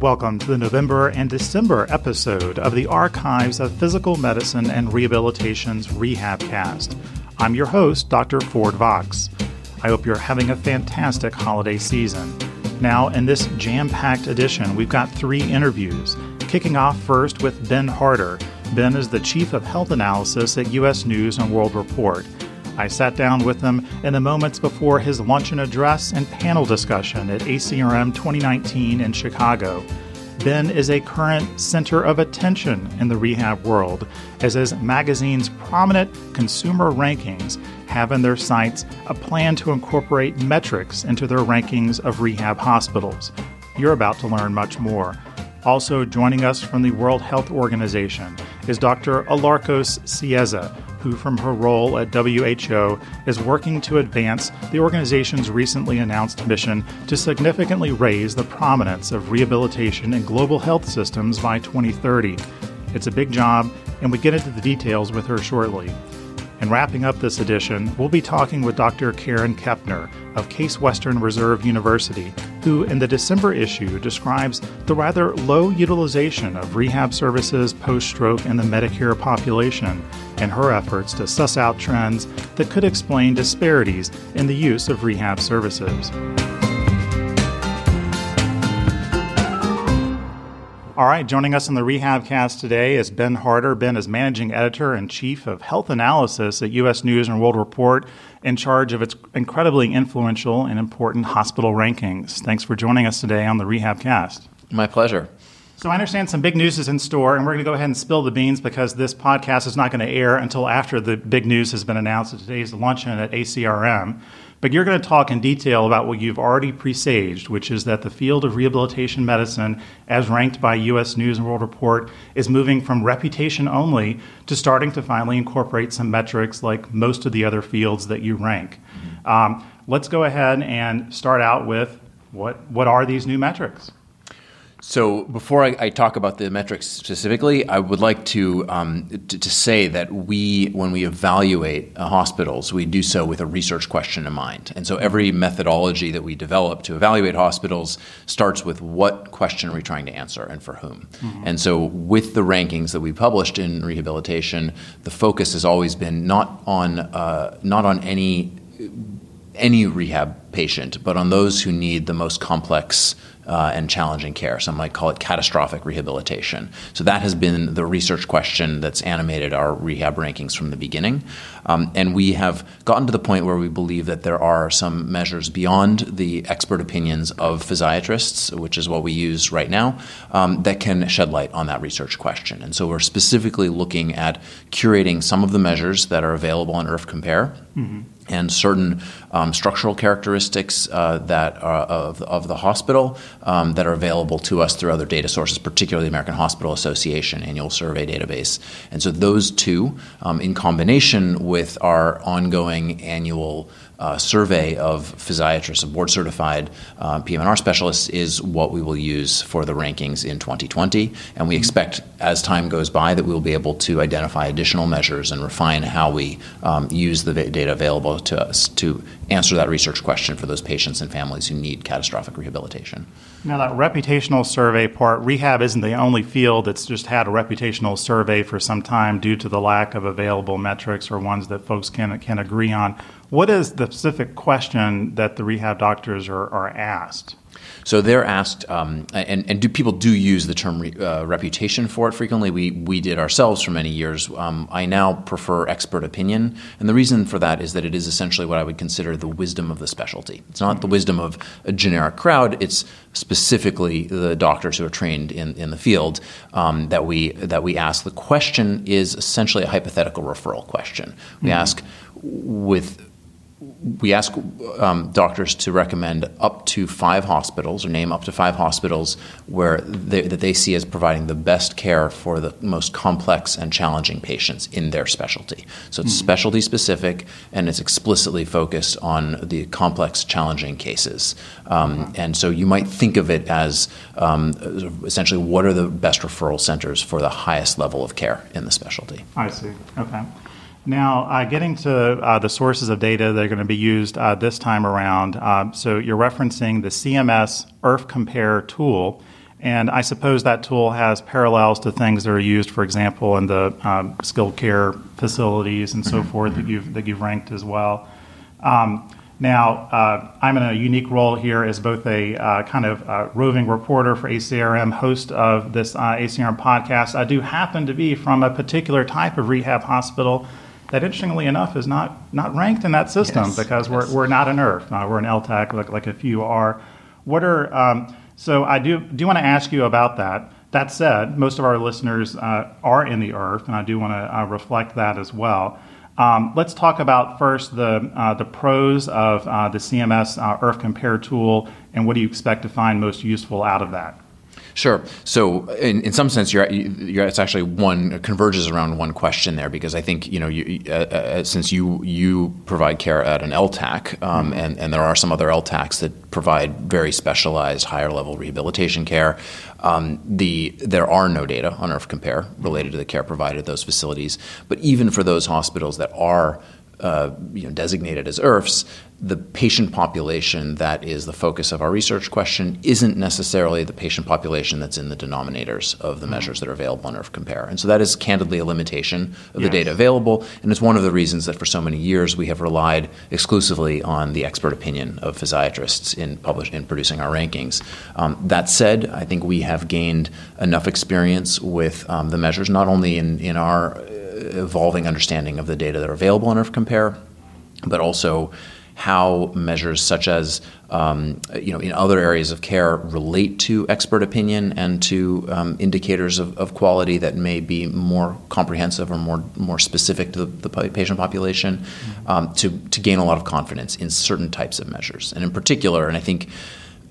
Welcome to the November and December episode of the Archives of Physical Medicine and Rehabilitation's Rehab Cast. I'm your host, Dr. Ford Vox. I hope you're having a fantastic holiday season. Now, in this jam packed edition, we've got three interviews. Kicking off first with Ben Harder. Ben is the Chief of Health Analysis at U.S. News and World Report. I sat down with him in the moments before his luncheon address and panel discussion at ACRM 2019 in Chicago. Ben is a current center of attention in the rehab world, as his magazine's prominent consumer rankings have in their sights a plan to incorporate metrics into their rankings of rehab hospitals. You're about to learn much more. Also joining us from the World Health Organization is Dr. Alarcos Cieza, who, from her role at WHO, is working to advance the organization's recently announced mission to significantly raise the prominence of rehabilitation in global health systems by 2030. It's a big job, and we get into the details with her shortly. And wrapping up this edition, we'll be talking with Dr. Karen Kepner of Case Western Reserve University, who in the December issue describes the rather low utilization of rehab services post stroke in the Medicare population and her efforts to suss out trends that could explain disparities in the use of rehab services. All right, joining us on the Rehab Cast today is Ben Harder. Ben is managing editor and chief of health analysis at U.S. News and World Report, in charge of its incredibly influential and important hospital rankings. Thanks for joining us today on the Rehab Cast. My pleasure. So I understand some big news is in store, and we're going to go ahead and spill the beans because this podcast is not going to air until after the big news has been announced at today's luncheon at ACRM. But you're going to talk in detail about what you've already presaged, which is that the field of rehabilitation medicine, as ranked by U.S. News and World Report, is moving from reputation only to starting to finally incorporate some metrics like most of the other fields that you rank. Mm-hmm. Um, let's go ahead and start out with what, what are these new metrics? So before I, I, talk about the metrics specifically, I would like to, um, to, to say that we, when we evaluate uh, hospitals, we do so with a research question in mind. And so every methodology that we develop to evaluate hospitals starts with what question are we trying to answer and for whom. Mm-hmm. And so with the rankings that we published in rehabilitation, the focus has always been not on uh, not on any any rehab patient, but on those who need the most complex uh, and challenging care. Some might call it catastrophic rehabilitation. So that has been the research question that's animated our rehab rankings from the beginning. Um, and we have gotten to the point where we believe that there are some measures beyond the expert opinions of physiatrists, which is what we use right now, um, that can shed light on that research question. And so we're specifically looking at curating some of the measures that are available on IRF Compare. Mm-hmm and certain um, structural characteristics uh, that of, of the hospital um, that are available to us through other data sources, particularly the American Hospital Association annual survey database. And so those two, um, in combination with our ongoing annual uh, survey of physiatrists, of board certified uh, PM&R specialists, is what we will use for the rankings in 2020. And we expect, as time goes by, that we will be able to identify additional measures and refine how we um, use the data available to us to answer that research question for those patients and families who need catastrophic rehabilitation. Now, that reputational survey part, rehab isn't the only field that's just had a reputational survey for some time due to the lack of available metrics or ones that folks can, can agree on. What is the specific question that the rehab doctors are, are asked? So they're asked, um, and, and do people do use the term re, uh, reputation for it frequently? We we did ourselves for many years. Um, I now prefer expert opinion, and the reason for that is that it is essentially what I would consider the wisdom of the specialty. It's not the wisdom of a generic crowd. It's specifically the doctors who are trained in, in the field um, that we that we ask. The question is essentially a hypothetical referral question. We mm-hmm. ask with we ask um, doctors to recommend up to five hospitals or name up to five hospitals where they, that they see as providing the best care for the most complex and challenging patients in their specialty. So it's mm-hmm. specialty specific and it's explicitly focused on the complex, challenging cases. Um, and so you might think of it as um, essentially what are the best referral centers for the highest level of care in the specialty. I see. Okay. Now, uh, getting to uh, the sources of data that are going to be used uh, this time around. Uh, so, you're referencing the CMS IRF Compare tool, And I suppose that tool has parallels to things that are used, for example, in the um, skilled care facilities and so forth that you've, that you've ranked as well. Um, now, uh, I'm in a unique role here as both a uh, kind of uh, roving reporter for ACRM, host of this uh, ACRM podcast. I do happen to be from a particular type of rehab hospital that, interestingly enough, is not, not ranked in that system yes, because yes. We're, we're not an IRF. Uh, we're an LTAC, like, like a few are. What are um, so I do do want to ask you about that. That said, most of our listeners uh, are in the IRF, and I do want to reflect that as well. Um, let's talk about first the, uh, the pros of uh, the CMS uh, IRF Compare tool and what do you expect to find most useful out of that? Sure. So, in, in some sense, you're, you're, it's actually one converges around one question there because I think you know you, uh, uh, since you you provide care at an LTAC um, mm-hmm. and and there are some other LTACs that provide very specialized higher level rehabilitation care. Um, the there are no data on IRF Compare related to the care provided at those facilities, but even for those hospitals that are uh, you know, designated as IRFs, the patient population that is the focus of our research question isn't necessarily the patient population that's in the denominators of the mm-hmm. measures that are available on IRF Compare. And so that is candidly a limitation of yes. the data available, and it's one of the reasons that for so many years we have relied exclusively on the expert opinion of physiatrists in, publish, in producing our rankings. Um, that said, I think we have gained enough experience with um, the measures, not only in, in our evolving understanding of the data that are available on IRF Compare, but also how measures such as um, you know in other areas of care relate to expert opinion and to um, indicators of, of, quality that may be more comprehensive or more more specific to the, the patient population mm-hmm. um, to to gain a lot of confidence in certain types of measures and in particular and I think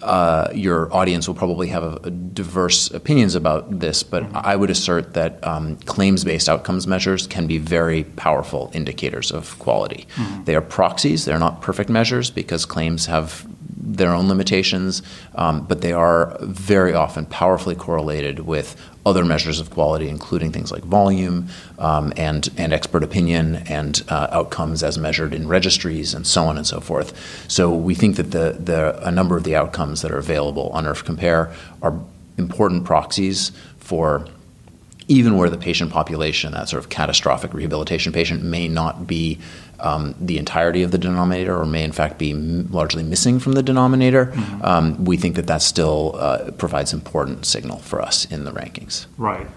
uh, your audience will probably have a, a diverse opinions about this, but mm-hmm. I would assert that um, claims-based outcomes measures can be very powerful indicators of quality. Mm-hmm. They are proxies; they're not perfect measures because claims have their own limitations, um, but they are very often powerfully correlated with other measures of quality, including things like volume um, and, and expert opinion and uh, outcomes as measured in registries and so on and so forth. So we think that the, the, a number of the outcomes that are available on IRF Compare are important proxies for even where the patient population, that sort of catastrophic rehabilitation patient, may not be um, the entirety of the denominator or may in fact be m- largely missing from the denominator, mm-hmm. um, we think that that still uh, provides important signal for us in the rankings. Right.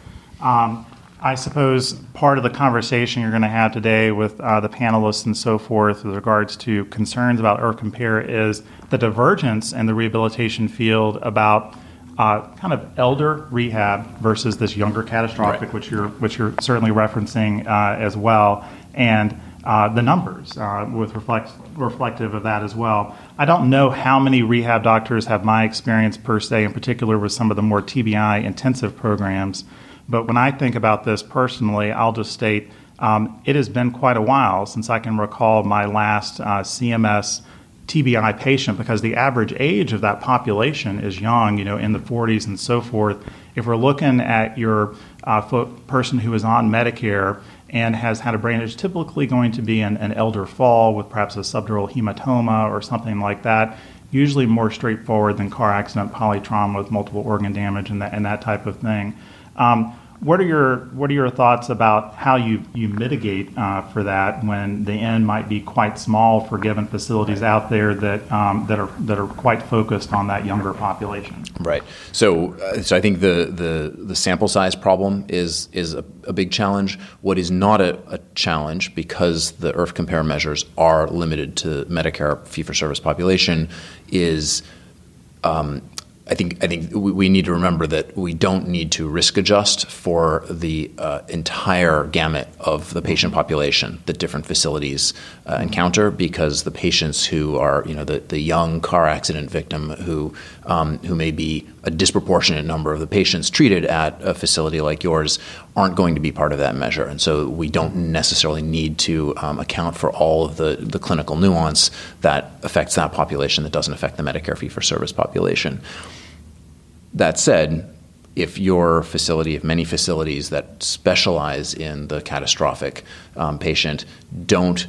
Um, I suppose part of the conversation you're going to have today with uh, the panelists and so forth with regards to concerns about IRF Compare is the divergence in the rehabilitation field about uh, kind of elder rehab versus this younger catastrophic, right. which you're which you're certainly referencing uh, as well, and uh, the numbers uh, with reflect, reflective of that as well. I don't know how many rehab doctors have my experience per se, in particular with some of the more TBI intensive programs. But when I think about this personally, I'll just state um, it has been quite a while since I can recall my last uh, CMS TBI patient because the average age of that population is young, you know, in the 40s and so forth. If we're looking at your uh, person who is on Medicare and has had a brain injury, typically going to be an, an elder fall with perhaps a subdural hematoma or something like that. Usually more straightforward than car accident, polytrauma with multiple organ damage and that, and that type of thing. Um, what are your What are your thoughts about how you you mitigate uh, for that when the end might be quite small for given facilities out there that um, that are that are quite focused on that younger population? Right. So, uh, so I think the, the the sample size problem is is a, a big challenge. What is not a, a, challenge because the IRF compare measures are limited to Medicare fee for service population is um, I think I think we need to remember that we don't need to risk adjust for the uh, entire gamut of the patient population that different facilities uh, encounter because the patients who are you know the, the young car accident victim who um, who may be a disproportionate number of the patients treated at a facility like yours aren't going to be part of that measure and so we don't necessarily need to um, account for all of the, the clinical nuance that affects that population that doesn't affect the Medicare fee for service population. That said, if your facility, if many facilities that specialize in the catastrophic um, patient don't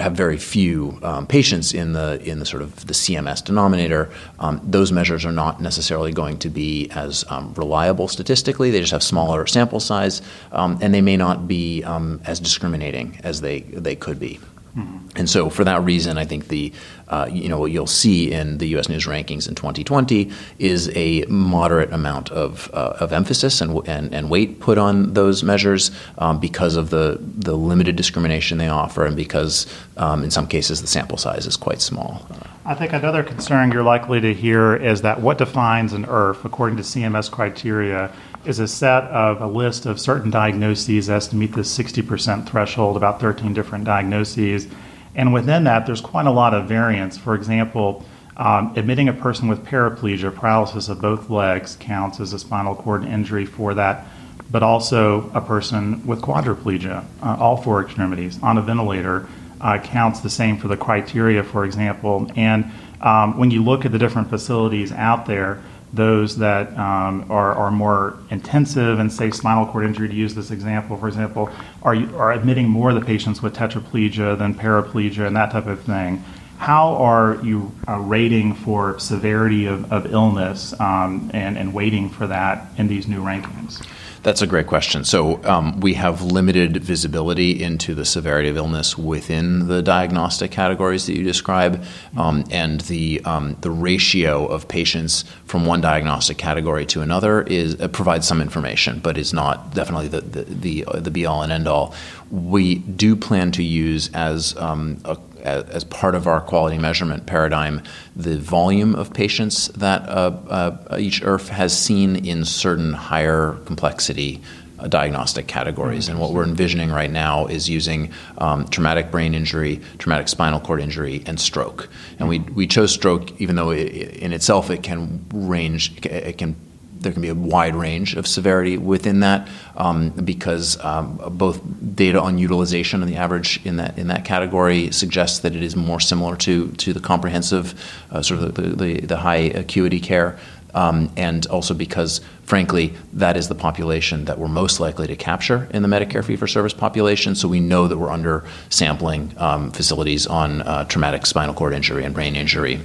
have very few um, patients in the in the sort of the CMS denominator, um, those measures are not necessarily going to be as um, reliable statistically. They just have smaller sample size, um, and they may not be um, as discriminating as they they could be. Mm-hmm. And so, for that reason, I think the uh, you know what you'll see in the U.S. News rankings in 2020 is a moderate amount of, uh, of emphasis and, and, and weight put on those measures um, because of the the limited discrimination they offer, and because um, in some cases the sample size is quite small. I think another concern you're likely to hear is that what defines an IRF, according to CMS criteria, is a set of a list of certain diagnoses as to meet the 60% threshold, about 13 different diagnoses. And within that, there's quite a lot of variance. For example, um, admitting a person with paraplegia, paralysis of both legs, counts as a spinal cord injury for that, but also a person with quadriplegia, uh, all four extremities, on a ventilator, uh, counts the same for the criteria, for example. And um, when you look at the different facilities out there, those that um, are, are more intensive and say spinal cord injury to use this example for example are, are admitting more of the patients with tetraplegia than paraplegia and that type of thing. How are you uh, rating for severity of, of illness um, and, and weighting for that in these new rankings that's a great question. So um, we have limited visibility into the severity of illness within the diagnostic categories that you describe, um, and the um, the ratio of patients from one diagnostic category to another is uh, provides some information, but is not definitely the the the, uh, the be all and end all. We do plan to use as um, a as part of our quality measurement paradigm, the volume of patients that uh, uh, each IRF has seen in certain higher complexity uh, diagnostic categories. And what we're envisioning right now is using um, traumatic brain injury, traumatic spinal cord injury, and stroke. And we, we chose stroke even though it, in itself it can range, it can there can be a wide range of severity within that um, because um, both data on utilization and the average in that in that category suggests that it is more similar to to the comprehensive uh, sort of the, the, the, high acuity care. Um, and also because, frankly, that is the population that we're most likely to capture in the Medicare fee for service population. So we know that we're under sampling um, facilities on uh, traumatic spinal cord injury and brain injury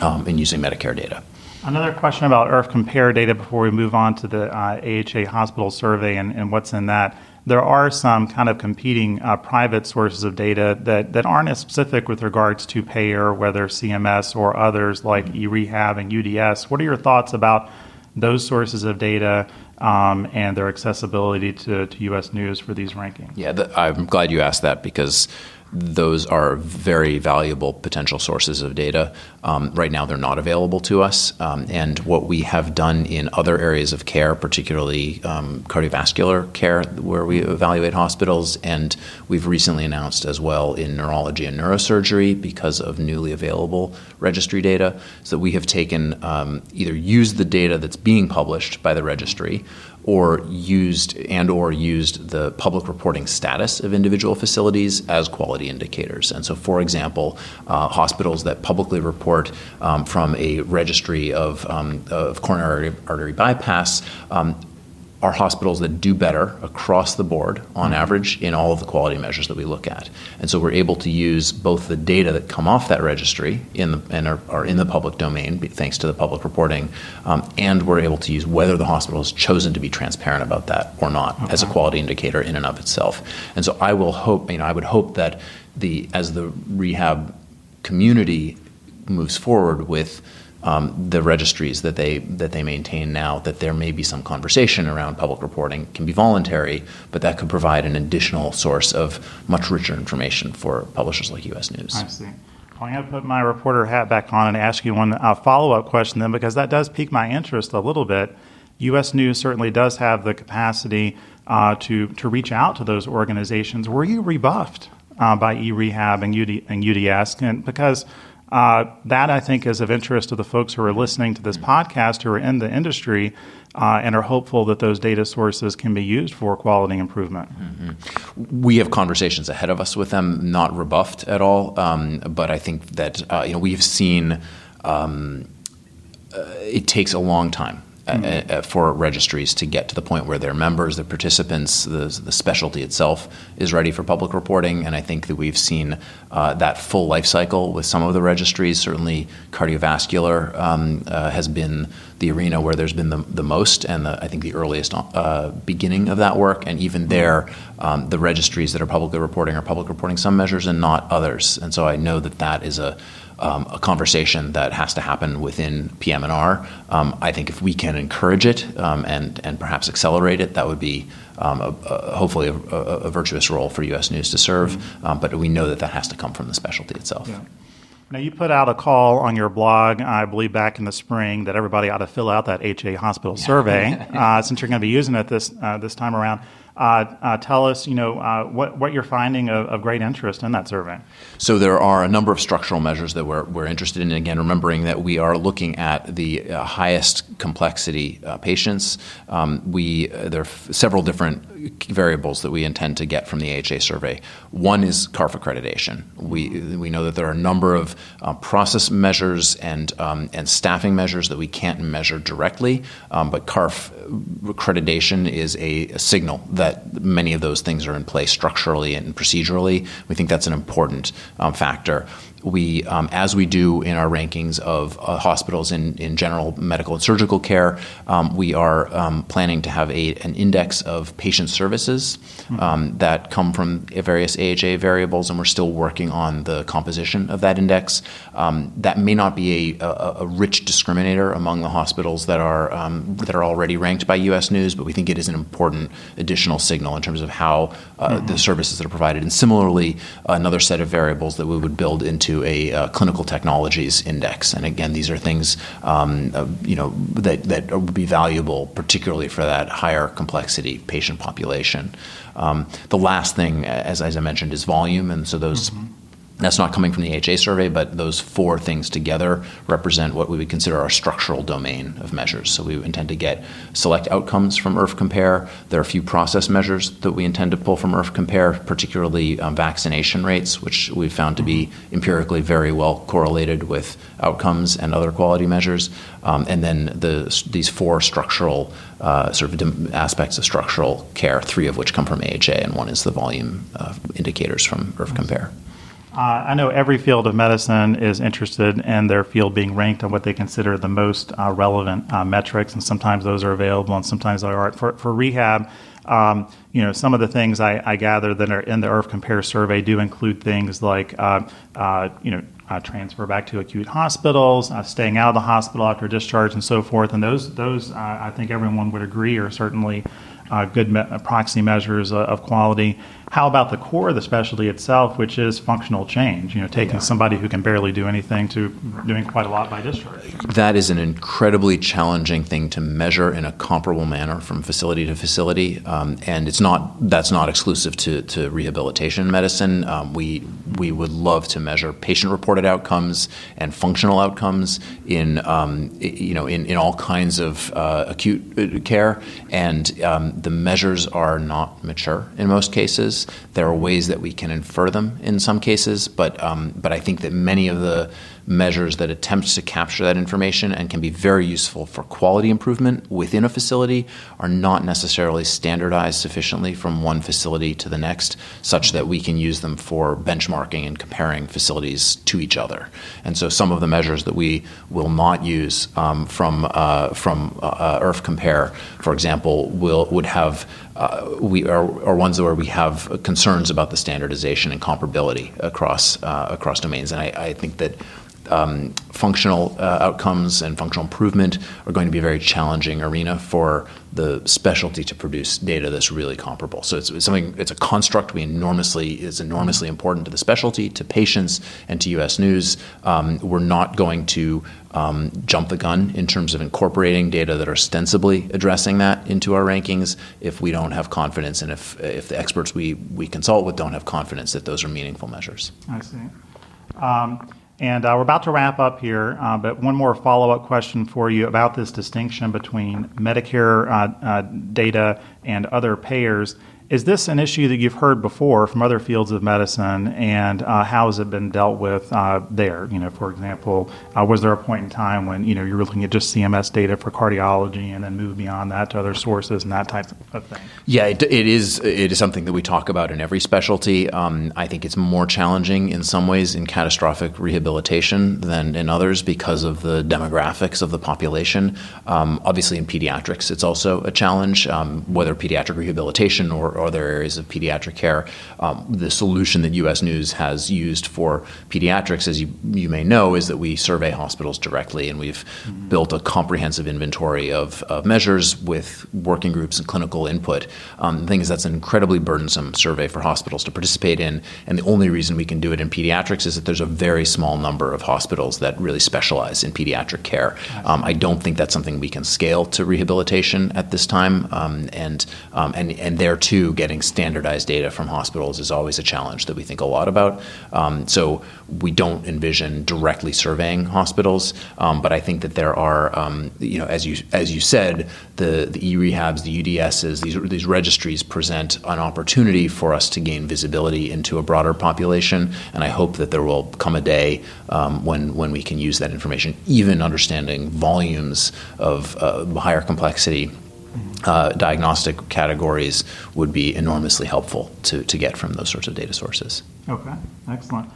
um, in using Medicare data. Another question about IRF Compare data before we move on to the uh, AHA hospital survey and, and, what's in that. There are some kind of competing uh, private sources of data that, that aren't as specific with regards to payer, whether CMS or others like eRehab and UDS. What are your thoughts about those sources of data um, and their accessibility to, to U.S. News for these rankings? Yeah, the, I'm glad you asked that because those are very valuable potential sources of data. Um, right now, they're not available to us. Um, and what we have done in other areas of care, particularly um, cardiovascular care, where we evaluate hospitals, and we've recently announced as well in neurology and neurosurgery because of newly available registry data, so that we have taken um, either used the data that's being published by the registry or used and or used the public reporting status of individual facilities as quality indicators. And so, for example, uh, hospitals that publicly report um, from a registry of, um, of coronary artery bypass um, are hospitals that do better across the board on mm-hmm. average in all of the quality measures that we look at. And so we're able to use both the data that come off that registry in the, and are, are in the public domain thanks to the public reporting, um, and we're able to use whether the hospital has chosen to be transparent about that or not okay. as a quality indicator in and of itself. And so I will hope, you know, I would hope that the as the rehab community moves forward with um, the registries that they that they maintain now that there may be some conversation around public reporting can be voluntary but that could provide an additional source of much richer information for publishers like US News. I see. Well, I'm going to put my reporter hat back on and ask you one uh, follow up question then because that does pique my interest a little bit. U.S. News certainly does have the capacity uh, to to reach out to those organizations. Were you rebuffed uh, by eRehab and, UD, and UDS? And because uh, that I think is of interest to the folks who are listening to this podcast who are in the industry uh, and are hopeful that those data sources can be used for quality improvement. Mm-hmm. We have conversations ahead of us with them, not rebuffed at all, um, but I think that uh, you know we have seen um, uh, it takes a long time mm-hmm. uh, for registries to get to the point where their members, their participants, the, the specialty itself is ready for public reporting. And I think that we've seen uh, that full life cycle with some of the registries. Certainly, cardiovascular um, uh, has been the arena where there's been the, the most and the, I think the earliest uh, beginning of that work. And even there, um, the registries that are publicly reporting are public reporting some measures and not others. And so I know that that is a um, a conversation that has to happen within PM&R. Um, I think if we can encourage it um, and and perhaps accelerate it, that would be um, a, a, hopefully a, a, virtuous role for U.S. News to serve. Mm-hmm. Um, but we know that that has to come from the specialty itself. Yeah. Now, you put out a call on your blog, I believe back in the spring, that everybody ought to fill out that HA hospital survey uh, since you're going to be using it this, uh, this time around. Uh, uh, tell us, you know, uh, what, what you're finding of, of, great interest in that survey. So there are a number of structural measures that we're, we're interested in. Again, remembering that we are looking at the highest complexity patients. Um, we there are f- several different variables that we intend to get from the AHA survey. One is CARF accreditation. We we know that there are a number of process measures and um, and staffing measures that we can't measure directly, um, but CARF accreditation is a, a signal that many of those things are in place structurally and procedurally. We think that's an important um, factor we, um, as we do in our rankings of uh, hospitals in, in general medical and surgical care, um, we are um, planning to have a, an index of patient services mm-hmm. that come from various AHA variables, and we're still working on the composition of that index. Um, that may not be a, a, a, rich discriminator among the hospitals that are um, that are already ranked by U.S. News, but we think it is an important additional signal in terms of how uh, mm-hmm. the services that are provided. And similarly, another set of variables that we would build into to a uh, clinical technologies index. And again, these are things um, uh, you know that that would be valuable, particularly for that higher complexity patient population. Um, the last thing, as, as I mentioned, is volume, and so those. Mm-hmm that's not coming from the HA survey, but those four things together represent what we would consider our structural domain of measures. So we intend to get select outcomes from IRF Compare. There are a few process measures that we intend to pull from IRF Compare, particularly um, vaccination rates, which we've found to be empirically very well correlated with outcomes and other quality measures. Um, and then the, these four structural uh, sort of aspects of structural care, three of which come from AHA, and one is the volume uh, indicators from IRF Compare. Uh, I know every field of medicine is interested in their field being ranked on what they consider the most uh, relevant uh, metrics, and sometimes those are available and sometimes they aren't. For, for rehab, um, you know, some of the things I, I, gather that are in the IRF Compare survey do include things like, uh, uh, you know, uh, transfer back to acute hospitals, staying out of the hospital after discharge, and so forth. And those, those I think everyone would agree are certainly good me- proxy measures of quality. How about the core of the specialty itself, which is functional change? You know, taking yeah. somebody who can barely do anything to doing quite a lot by discharge. That is an incredibly challenging thing to measure in a comparable manner from facility to facility, um, and it's not that's not exclusive to, to rehabilitation medicine. Um, we we would love to measure patient-reported outcomes and functional outcomes in um, you know in, in all kinds of uh, acute uh, care, and um, the measures are not mature in most cases. There are ways that we can infer them in some cases, but um, but I think that many of the measures that attempt to capture that information and can be very useful for quality improvement within a facility are not necessarily standardized sufficiently from one facility to the next, such that we can use them for benchmarking and comparing facilities to each other. And so some of the measures that we will not use um, from uh, from uh, IRF Compare, for example, will would have uh, we are, are, ones where we have concerns about the standardization and comparability across uh, across domains, and I, I think that um, functional uh, outcomes and functional improvement are going to be a very challenging arena for the specialty to produce data that's really comparable. So it's, it's, something. It's a construct we enormously is enormously important to the specialty, to patients, and to U.S. News. Um, we're not going to um, jump the gun in terms of incorporating data that are ostensibly addressing that into our rankings if we don't have confidence and if if the experts we we consult with don't have confidence that those are meaningful measures. I see. And uh, we're about to wrap up here, uh, but one more follow up question for you about this distinction between Medicare uh, uh, data and other payers. Is this an issue that you've heard before from other fields of medicine, and uh, how has it been dealt with uh, there? You know, for example, uh, was there a point in time when you know you were looking at just CMS data for cardiology, and then move beyond that to other sources and that type of thing? Yeah, it, it is. It is something that we talk about in every specialty. Um, I think it's more challenging in some ways in catastrophic rehabilitation than in others because of the demographics of the population. Um, obviously, in pediatrics, it's also a challenge, um, whether pediatric rehabilitation or other areas of pediatric care. Um, the solution that U.S. News has used for pediatrics, as you, you may know, is that we survey hospitals directly, and we've mm-hmm. built a comprehensive inventory of, of, measures with working groups and clinical input. Um, the thing is, that's an incredibly burdensome survey for hospitals to participate in, and the only reason we can do it in pediatrics is that there's a very small number of hospitals that really specialize in pediatric care. Um, I don't think that's something we can scale to rehabilitation at this time, um, and um, and and there too getting standardized data from hospitals is always a challenge that we think a lot about. Um, so we don't envision directly surveying hospitals, um, but I think that there are, um, you know, as you as you said, the the e-rehabs, the UDSs, these these registries present an opportunity for us to gain visibility into a broader population, and I hope that there will come a day um, when when we can use that information, even understanding volumes of uh, higher complexity uh, diagnostic categories would be enormously helpful to, to get from those sorts of data sources. Okay, excellent.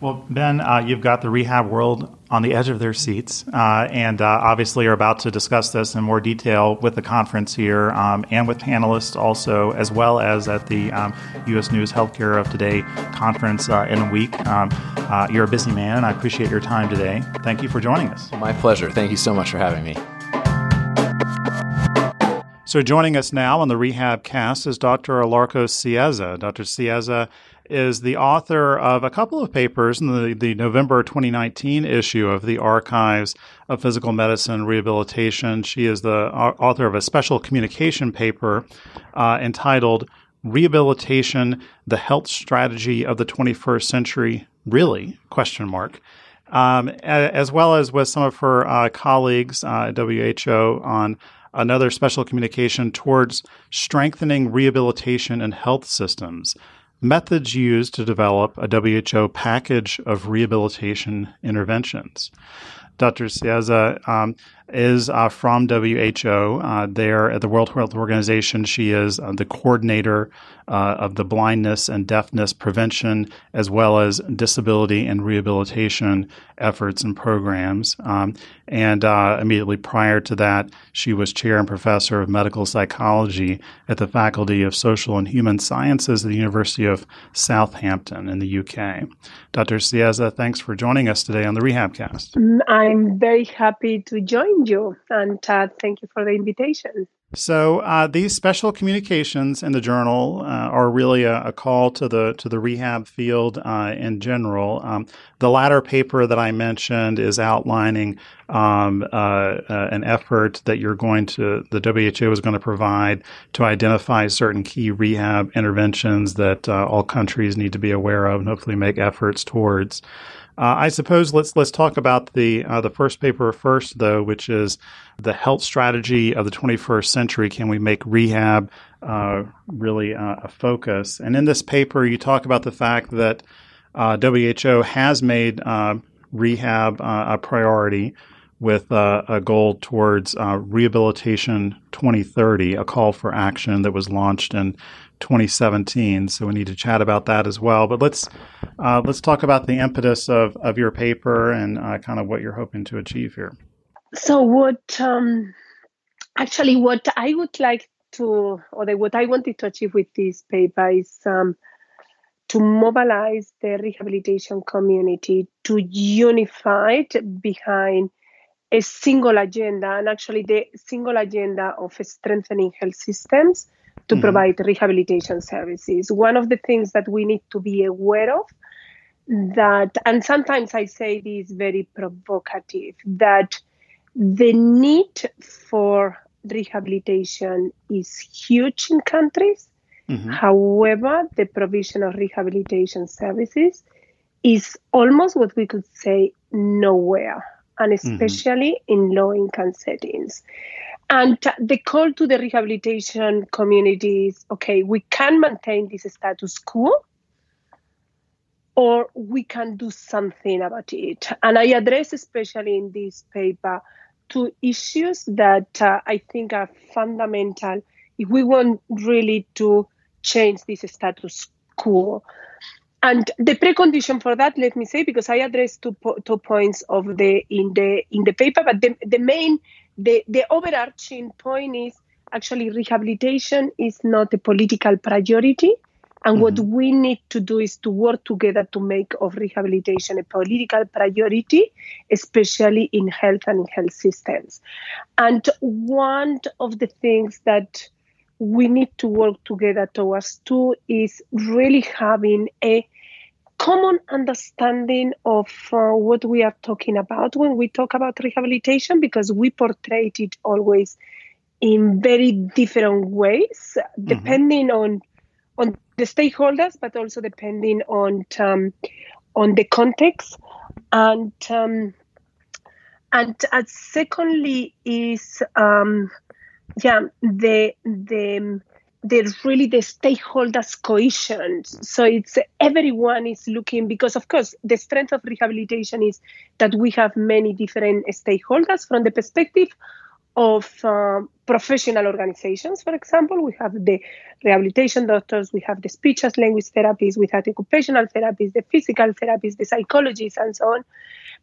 Well, Ben, uh, you've got the rehab world on the edge of their seats, uh, and uh, obviously are about to discuss this in more detail with the conference here um, and with panelists also, as well as at the um, U.S. News Healthcare of Today conference uh, in a week. Um, uh, you're a busy man, and I appreciate your time today. Thank you for joining us. My pleasure. Thank you so much for having me. So, joining us now on the Rehab Cast is Dr. Alarcos Cieza. Dr. Cieza is the author of a couple of papers in the, the November 2019 issue of the Archives of Physical Medicine Rehabilitation. She is the author of a special communication paper uh, entitled Rehabilitation: The Health Strategy of the 21st Century. Really? Question mark. Um, as well as with some of her uh, colleagues uh, at WHO on another special communication towards strengthening rehabilitation and health systems, methods used to develop a WHO package of rehabilitation interventions. Dr. Cieza um, is uh, from WHO. Uh, there at the World Health Organization, she is uh, the coordinator uh, of the blindness and deafness prevention, as well as disability and rehabilitation efforts and programs. Um, and uh, immediately prior to that, she was chair and professor of medical psychology at the Faculty of Social and Human Sciences at the University of Southampton in the UK. Dr. Cieza, thanks for joining us today on the Rehabcast. Mm, I'm very happy to join you, and uh, thank you for the invitation. So uh, these special communications in the journal uh, are really a, a, call to the to the rehab field uh, in general. Um, the latter paper that I mentioned is outlining um, uh, uh, an effort that you're going to the WHO is going to provide to identify certain key rehab interventions that all countries need to be aware of and hopefully make efforts towards. Uh, I suppose let's let's talk about the uh, the first paper first, though, which is the health strategy of the 21st century. Can we make rehab uh, really uh, a focus? And in this paper, you talk about the fact that WHO uh, has made uh, rehab a priority with a goal towards rehabilitation 2030, a call for action that was launched in 2017. So we need to chat about that as well. But let's uh, let's talk about the impetus of of your paper and uh, kind of what you're hoping to achieve here. So what um, actually what I would like to, or the, what I wanted to achieve with this paper is. Um, to mobilize the rehabilitation community to unify behind a single agenda and actually the single agenda of strengthening health systems to mm-hmm. provide rehabilitation services. One of the things that we need to be aware of that, and sometimes I say this very provocative, that the need for rehabilitation is huge in countries. Mm-hmm. However, the provision of rehabilitation services is almost what we could say nowhere. And mm-hmm. especially mm-hmm. in low income settings. And the call to the rehabilitation community is okay, we can maintain this status quo or we can do something about it. And I address, especially in this paper, two issues that uh, I think are fundamental if we want really to change this status quo. And the precondition for that, let me say, because I addressed two, po- two points of the in the in the paper, but the, the main the, the overarching point is actually rehabilitation is not a political priority. And mm-hmm. what we need to do is to work together to make of rehabilitation a political priority, especially in health and in health systems. And one of the things that we need to work together towards too is really having a common understanding of uh, what we are talking about when we talk about rehabilitation because we portray it always in very different ways mm-hmm. depending on on the stakeholders but also depending on um, on the context and um, and uh, secondly is um, yeah the the the really the stakeholders cohesion so it's everyone is looking because of course the strength of rehabilitation is that we have many different stakeholders from the perspective of uh, professional organizations for example. We have the rehabilitation doctors we have the speech as language therapists we have the occupational therapists the physical therapists the psychologists and so on.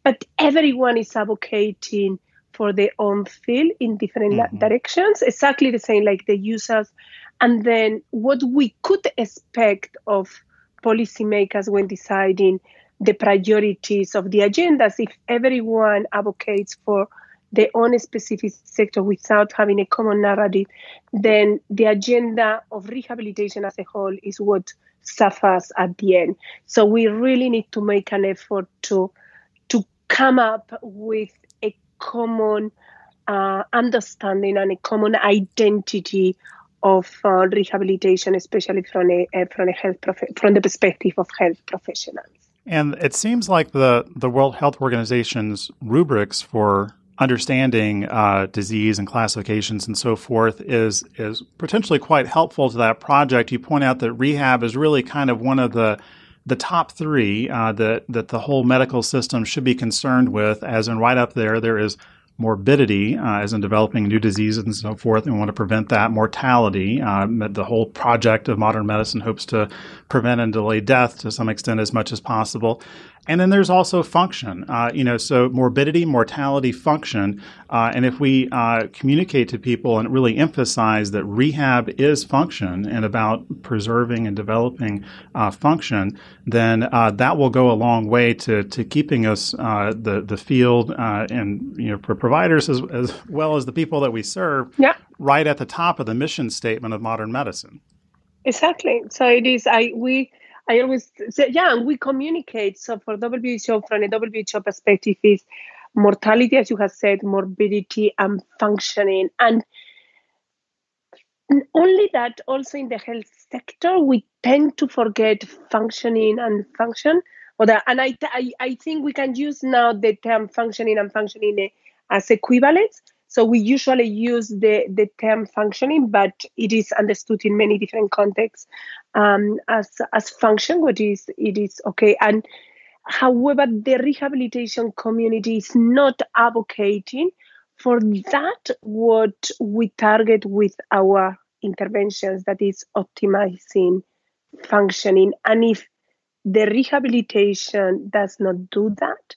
But everyone is advocating for their own field in different mm-hmm. directions exactly the same like the users and then what we could expect of policymakers when deciding the priorities of the agendas if everyone advocates for their own specific sector without having a common narrative, then the agenda of rehabilitation as a whole is what suffers at the end. So we really need to make an effort to to come up with common uh, understanding and a common identity of uh, rehabilitation, especially from a, uh, from a health prof- from the perspective of health professionals. And it seems like the the World Health Organization's rubrics for understanding uh, disease and classifications and so forth is is potentially quite helpful to that project. You point out that rehab is really kind of one of the the top three uh, that that the whole medical system should be concerned with. As in, right up there, there is morbidity, uh, as in developing new diseases and so forth, and we want to prevent that. Mortality, uh, the whole project of modern medicine hopes to prevent and delay death to some extent as much as possible. And then there's also function, uh, you know, so morbidity, mortality, function. Uh, and if we uh, communicate to people and really emphasize that rehab is function and about preserving and developing uh, function, then uh, that will go a long way to, to keeping us, uh, the, the field and, you know, for providers as, as well as the people that we serve, yeah. right at the top of the mission statement of modern medicine. Exactly. So it is, I, we, I always say, yeah, and we communicate. So for WHO, from a WHO perspective, is mortality, as you have said, morbidity and functioning. And only that, also in the health sector, we tend to forget functioning and function. Or the, and I, I, I think we can use now the term functioning and functioning as equivalents so we usually use the, the term functioning, but it is understood in many different contexts um, as as function. What is it is okay. And however, the rehabilitation community is not advocating for that what we target with our interventions, that is optimizing functioning. And if the rehabilitation does not do that,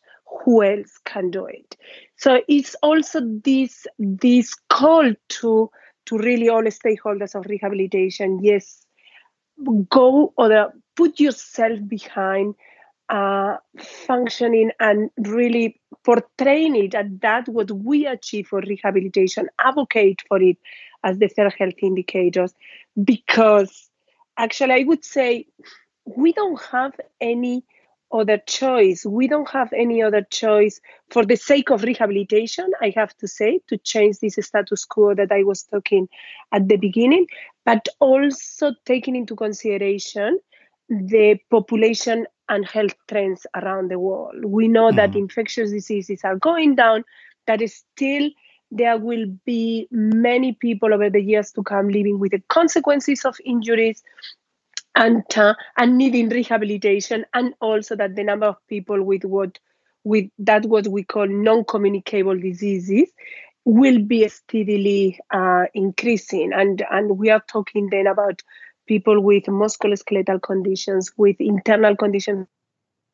who else can do it? So it's also this this call to to really all stakeholders of rehabilitation. Yes, go or the, put yourself behind uh, functioning and really portraying it at that what we achieve for rehabilitation, advocate for it as the third health indicators, because actually I would say we don't have any other choice. We don't have any other choice for the sake of rehabilitation, I have to say, to change this status quo that I was talking at the beginning, but also taking into consideration the population and health trends around the world. We know mm. that infectious diseases are going down, that is still there will be many people over the years to come living with the consequences of injuries and uh, and needing rehabilitation and also that the number of people with what with that what we call non-communicable diseases will be steadily uh, increasing. And and we are talking then about people with musculoskeletal conditions with internal conditions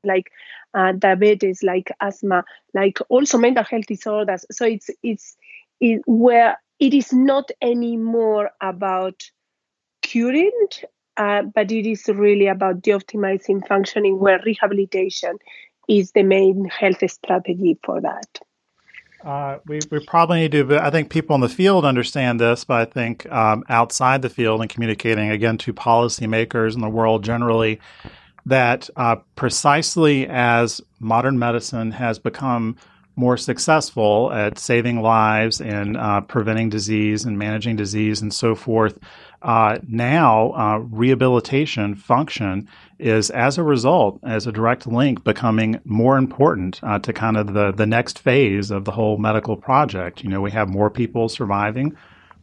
like uh, diabetes like asthma like also mental health disorders. So it's it's it, where it is not anymore about curing uh, but it is really about the optimizing functioning where rehabilitation is the main health strategy for that. Uh, we, we probably need to, but I think people in the field understand this, but I think um, outside the field and communicating again to policymakers in the world generally, that uh, precisely as modern medicine has become more successful at saving lives and uh, preventing disease and managing disease and so forth, uh, now uh, rehabilitation function is as a result, as a direct link, becoming more important uh, to kind of the, the next phase of the whole medical project. You know, we have more people surviving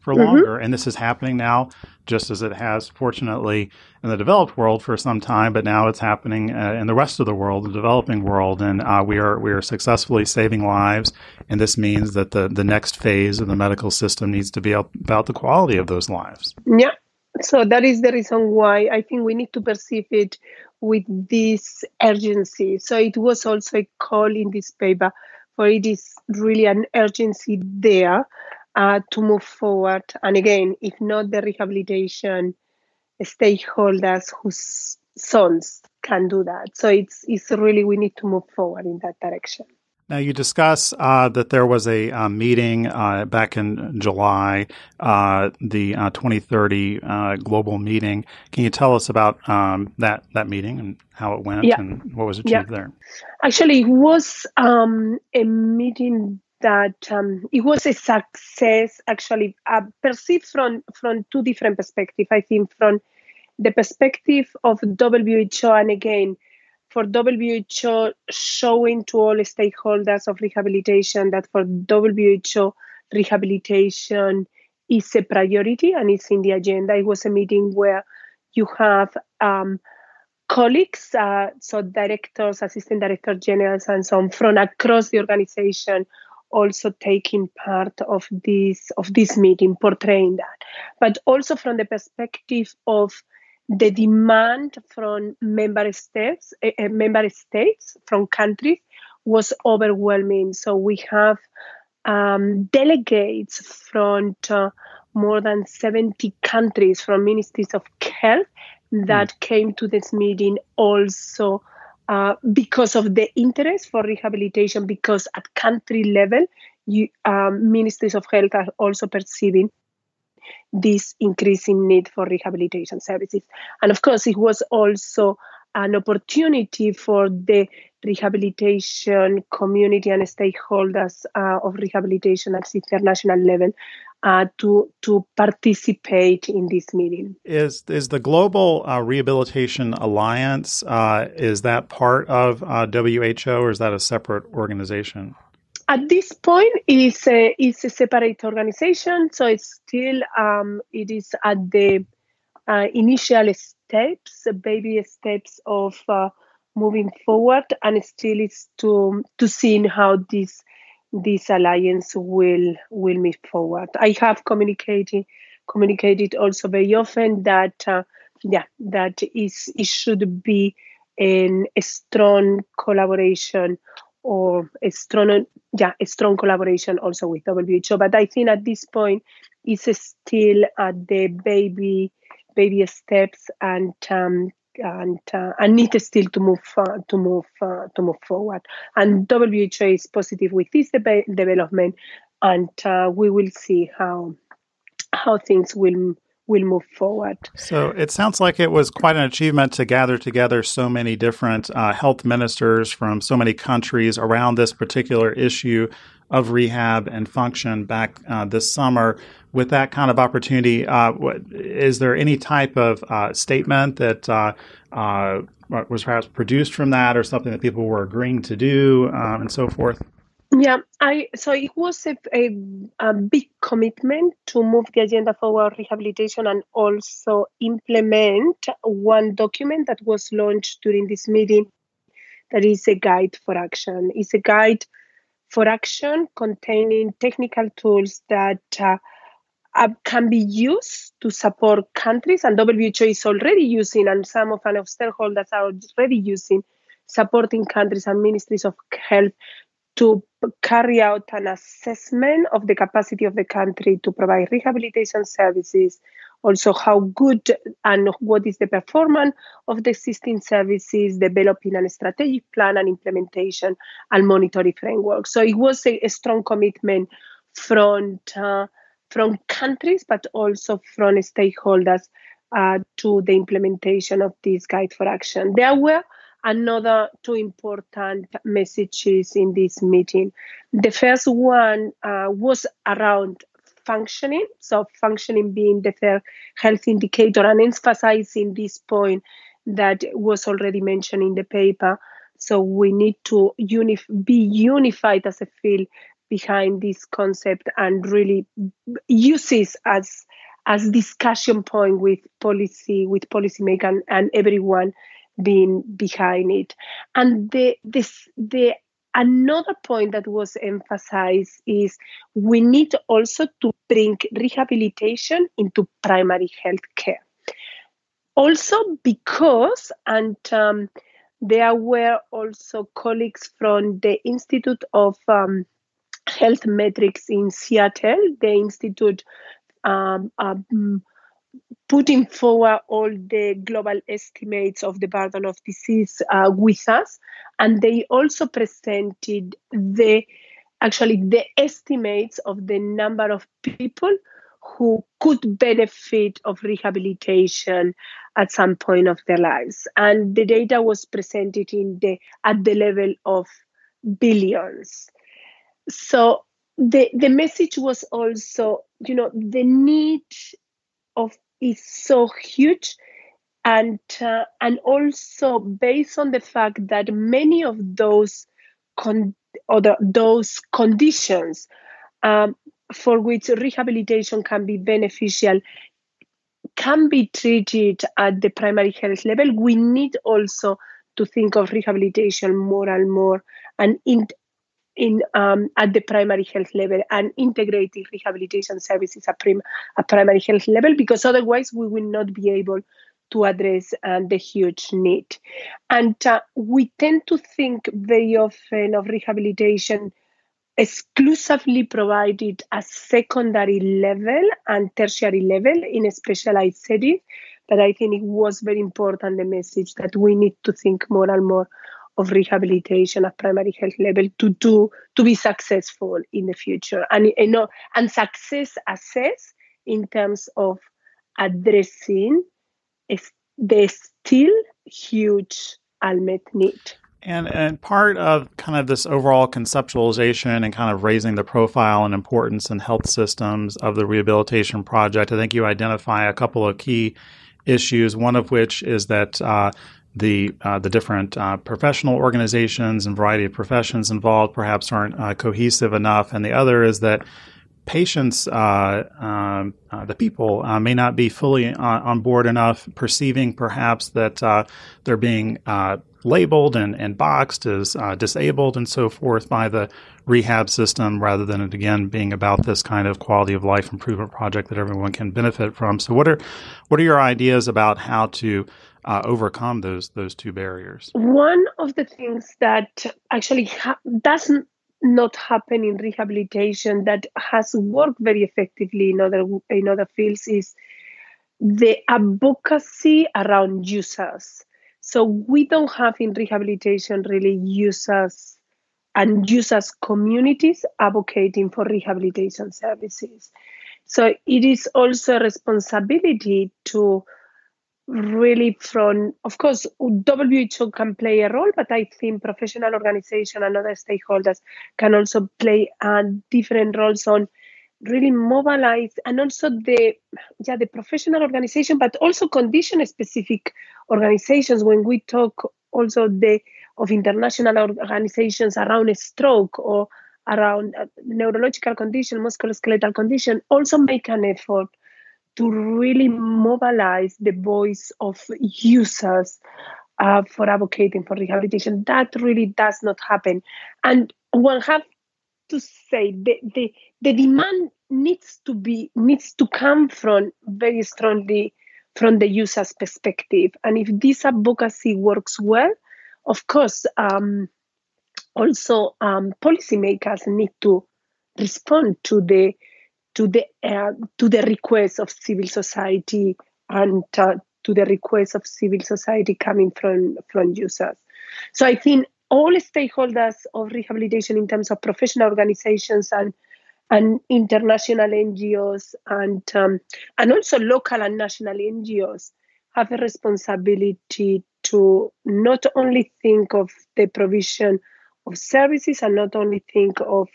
for mm-hmm. longer. And this is happening now, just as it has, fortunately, in the developed world for some time. But now it's happening uh, in the rest of the world, the developing world, and uh, we are we are successfully saving lives. And this means that the the next phase of the medical system needs to be about the quality of those lives. Yeah. So that is the reason why I think we need to perceive it with this urgency. So it was also a call in this paper for it is really an urgency there uh, to move forward. And again, if not the rehabilitation stakeholders whose sons can do that. So it's it's really we need to move forward in that direction. Now, you discuss uh, that there was a uh, meeting uh, back in July, uh, the uh, 2030 uh, global meeting. Can you tell us about um, that that meeting and how it went yeah. and what was achieved yeah. there? Actually, it was um, a meeting that um, it was a success actually. Uh, perceived from from two different perspectives i think from the perspective of who and again for who showing to all stakeholders of rehabilitation that for who rehabilitation is a priority and it's in the agenda. It was a meeting where you have um, colleagues uh, so directors assistant director generals and so on from across the organization also taking part of this of this meeting portraying that but also from the perspective of the demand from member states uh, member states from countries was overwhelming so we have um, delegates from uh, more than 70 countries from ministries of health that mm. came to this meeting also uh, because of the interest for rehabilitation, because at country level, you, um, ministries of health are also perceiving this increasing need for rehabilitation services. And of course, it was also an opportunity for the rehabilitation community and stakeholders uh, of rehabilitation at international level uh, to to participate in this meeting. Is is the Global uh, Rehabilitation Alliance uh, is that part of WHO uh, or is that a separate organization? At this point, it is a, it's a separate organization, so it's still um, it is at the uh, initial steps, baby steps of moving forward, and still is to to seeing how this this alliance will will move forward. I have communicated communicated also very often that uh, yeah that is it should be in a strong collaboration or a strong yeah a strong collaboration also with WHO. But I think at this point it's still at the baby baby steps and um, and uh, and need still to move uh, to move uh, to move forward. And WHO is positive with this development, and uh, we will see how how things will will move forward. So it sounds like it was quite an achievement to gather together so many different uh, health ministers from so many countries around this particular issue of rehab and function back uh, this summer. With that kind of opportunity, uh, what, is there any type of uh, statement that uh, uh, was perhaps produced from that, or something that people were agreeing to do, um, and so forth? Yeah, I so it was a, a, a, big commitment to move the agenda forward rehabilitation and also implement one document that was launched during this meeting that is a guide for action. It's a guide for action containing technical tools that uh, uh, can be used to support countries, and WHO is already using, and some of our stakeholders are already using, supporting countries and ministries of health to carry out an assessment of the capacity of the country to provide rehabilitation services, also how good and what is the performance of the existing services, developing a strategic plan and implementation and monitoring framework. So it was a, a strong commitment from, uh, from countries, but also from stakeholders uh, to the implementation of this guide for action. There were another two important messages in this meeting. The first one uh, was around functioning, so functioning being the third health indicator, and emphasizing this point that was already mentioned in the paper. So we need to unif- be unified as a field behind this concept and really use as as discussion point with policy with policymakers and, and everyone being behind it. And the this the another point that was emphasized is we need also to bring rehabilitation into primary health care. Also because and um, there were also colleagues from the Institute of um, Health Metrics in Seattle, the institute um, um, putting forward all the global estimates of the burden of disease uh, with us. And they also presented the actually the estimates of the number of people who could benefit of rehabilitation at some point of their lives. And the data was presented in the at the level of billions. So the the message was also, you know, the need of is so huge. And uh, and also based on the fact that many of those con- the, those conditions um, for which rehabilitation can be beneficial can be treated at the primary health level we need also to think of rehabilitation more and more. And in, in um, at the primary health level and integrating rehabilitation services at, prim- at primary health level because otherwise we will not be able to address uh, the huge need. And uh, we tend to think very often of rehabilitation exclusively provided at secondary level and tertiary level in a specialized setting. But I think it was very important the message that we need to think more and more of rehabilitation at primary health level to do to be successful in the future and you know and success assess in terms of addressing the still huge unmet need and and part of kind of this overall conceptualization and kind of raising the profile and importance in health systems of the rehabilitation project, I think you identify a couple of key issues. One of which is that uh, the uh, the different uh, professional organizations and variety of professions involved perhaps aren't uh, cohesive enough, and the other is that patients, uh, um, uh, the people, uh, may not be fully on board enough, perceiving perhaps that they're being labeled and, and boxed as disabled and so forth by the rehab system, rather than it again being about this kind of quality of life improvement project that everyone can benefit from. So, what are what are your ideas about how to uh, overcome those those two barriers? One of the things that actually ha- doesn't not happen in rehabilitation that has worked very effectively in other in other fields is the advocacy around users. So we don't have in rehabilitation really users and users communities advocating for rehabilitation services. So it is also a responsibility to really from of course who can play a role but i think professional organization and other stakeholders can also play uh, different roles on really mobilize and also the yeah the professional organization but also condition specific organizations. When we talk also the of international organizations around stroke or around neurological condition musculoskeletal condition also make an effort to really mobilize the voice of users uh, for advocating for rehabilitation. That really does not happen. And one have to say the, the, the demand needs to be needs to come from very strongly from the user's perspective. And if this advocacy works well, of course, um, also um, policymakers need to respond to the to the uh, to the request of civil society and uh, to the request of civil society coming from from users. So I think all stakeholders of rehabilitation in terms of professional organizations and and international NGOs and um, and also local and national NGOs have a responsibility to not only think of the provision of services and not only think of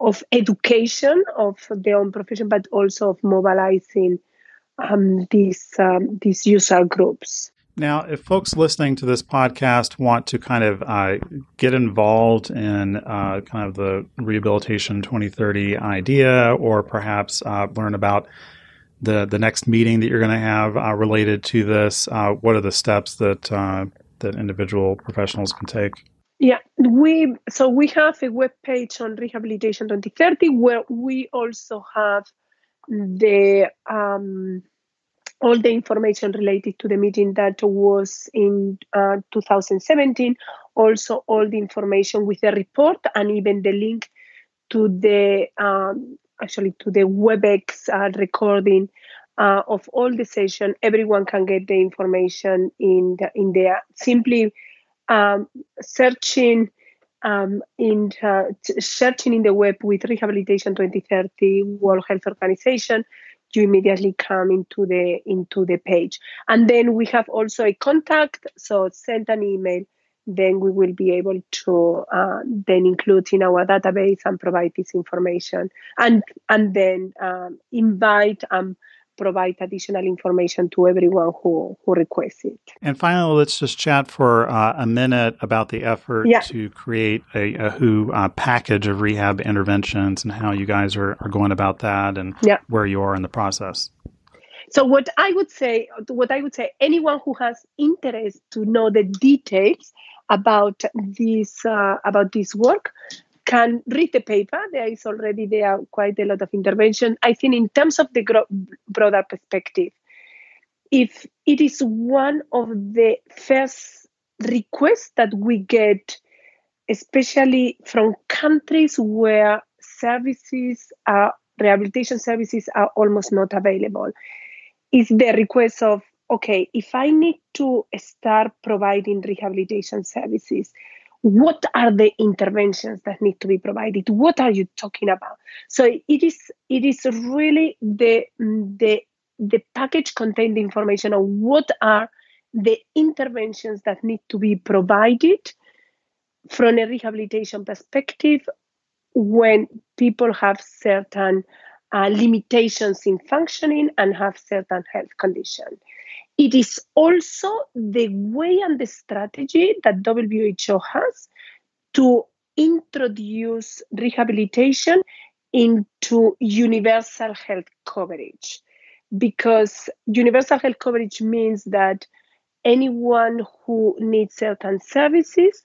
of education of their own profession, but also of mobilizing um, these um, these user groups. Now, if folks listening to this podcast want to kind of uh, get involved in uh, kind of the Rehabilitation 2030 idea, or perhaps uh, learn about the the next meeting that you're going to have uh, related to this, uh, what are the steps that uh, that individual professionals can take? Yeah, we so we have a web page on Rehabilitation 2030 where we also have the um, all the information related to the meeting that was in uh, 2017. Also, all the information with the report and even the link to the um, actually to the WebEx uh, recording uh, of all the session. Everyone can get the information in the, in there. Simply um, searching um, in uh, searching in the web with Rehabilitation 2030 World Health Organization, you immediately come into the into the page. And then we have also a contact. So send an email. Then we will be able to uh, then include in our database and provide this information, and and then um, invite um, provide additional information to everyone who, who requests it. And finally, let's just chat for uh, a minute about the effort yeah. to create a, a WHO uh, package of rehab interventions and how you guys are, are going about that and yeah. where you are in the process. So what I would say, what I would say, anyone who has interest to know the details about this uh, about this work, can read the paper. There is already there quite a lot of intervention. I think in terms of the broader perspective, if it is one of the first requests that we get, especially from countries where services are rehabilitation services are almost not available, is the request of okay, if I need to start providing rehabilitation services, what are the interventions that need to be provided? What are you talking about? So it is it is really the the the package contain the information on what are the interventions that need to be provided from a rehabilitation perspective when people have certain uh, limitations in functioning and have certain health conditions it is also the way and the strategy that WHO has to introduce rehabilitation into universal health coverage. Because universal health coverage means that anyone who needs certain services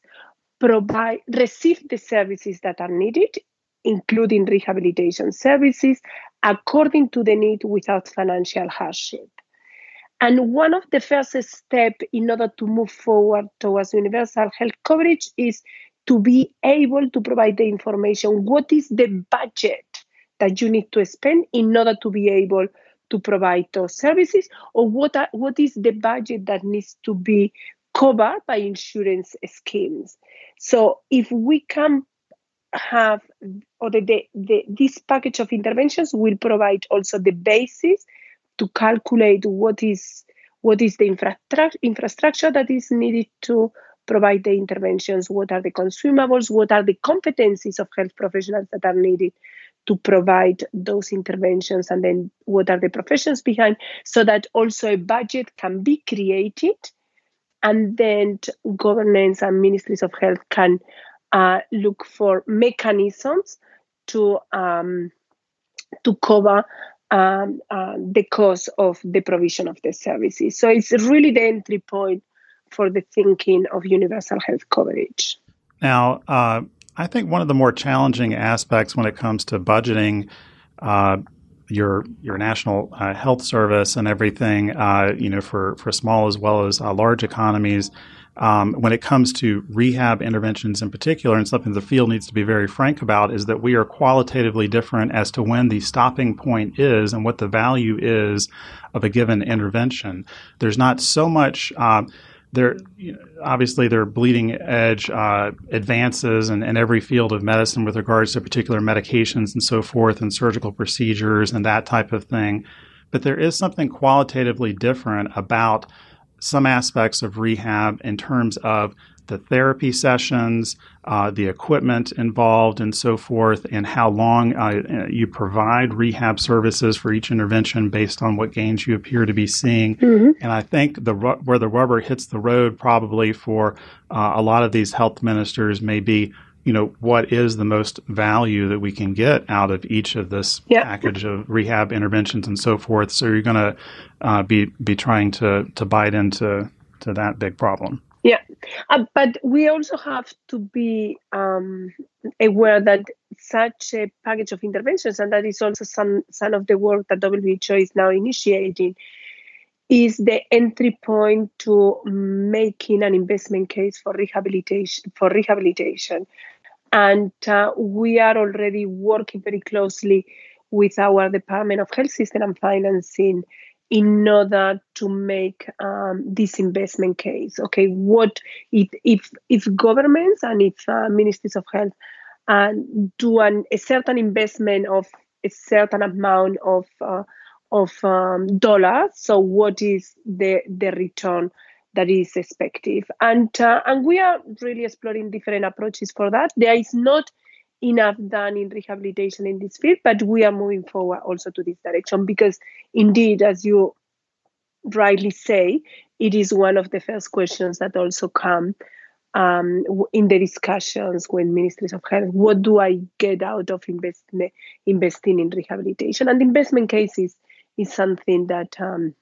provide receive the services that are needed including rehabilitation services according to the need without financial hardship and one of the first steps in order to move forward towards universal health coverage is to be able to provide the information. What is the budget that you need to spend in order to be able to provide those services? Or what are, what is the budget that needs to be covered by insurance schemes? So if we can have or the, the, the, this package of interventions will provide also the basis to calculate what is what is the infrastructure infrastructure that is needed to provide the interventions what are the consumables what are the competencies of health professionals that are needed to provide those interventions and then what are the professions behind so that also a budget can be created and then governments and ministries of health can uh, look for mechanisms to um, to cover um, uh, the cost of the provision of the services. So it's really the entry point for the thinking of universal health coverage. Now, uh, I think one of the more challenging aspects when it comes to budgeting uh, your your national uh, health service and everything, uh, you know, for for small as well as uh, large economies. Um, when it comes to rehab interventions in particular, and something the field needs to be very frank about, is that we are qualitatively different as to when the stopping point is and what the value is of a given intervention. There's not so much uh, there obviously there are bleeding edge uh, advances in, in, every field of medicine with regards to particular medications and so forth and surgical procedures and that type of thing but there is something qualitatively different about some aspects of rehab in terms of the therapy sessions, uh, the equipment involved, and so forth, and how long uh, you provide rehab services for each intervention based on what gains you appear to be seeing. Mm-hmm. And I think the where the rubber hits the road probably for uh, a lot of these health ministers may be. You know what is the most value that we can get out of each of this yep. package of rehab interventions and so forth. So you're going to uh, be be trying to to bite into to that big problem. Yeah, uh, but we also have to be um, aware that such a package of interventions, and that is also some some of the work that WHO is now initiating, is the entry point to making an investment case for rehabilitation. For rehabilitation, and uh, we are already working very closely with our Department of Health System and Financing in order to make um, this investment case. Okay, what if if if governments and if uh, ministries of health uh, do an, a certain investment of a certain amount of uh, of um, dollars? So what is the the return? That is expected and uh, and we are really exploring different approaches for that there is not enough done in rehabilitation in this field, but we are moving forward also to this direction because, indeed, as you rightly say, it is one of the first questions that also come um, in the discussions when ministries of health. What do I get out of invest, investing in rehabilitation? And investment cases is something that um,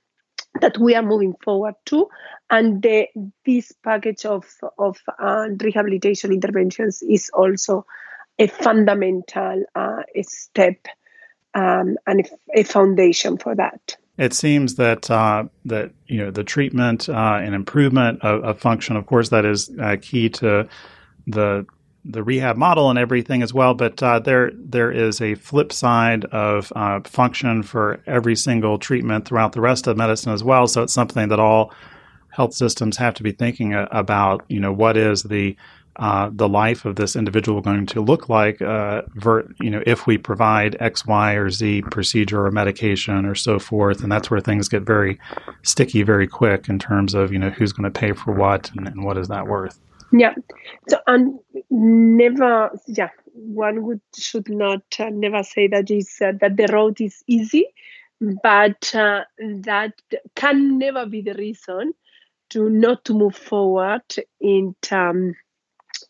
that we are moving forward to, and the, this package of of uh, rehabilitation interventions is also a fundamental uh, step um, and a, foundation for that. It seems that uh, that you know the treatment uh, and improvement of, of, function, of course, that is uh, key to the the rehab model and everything as well. But uh, there there is a flip side of uh, function for every single treatment throughout the rest of medicine as well. So it's something that all health systems have to be thinking about. You know, what is the uh, the life of this individual going to look like, uh, ver- you know, if we provide X, Y, or Z procedure or medication or so forth, and that's where things get very sticky very quick in terms of you know who's going to pay for what and, and what is that worth. Yeah, so and never, yeah, one would should not uh, never say that is uh, that the road is easy, but uh, that can never be the reason to not to move forward in. Um,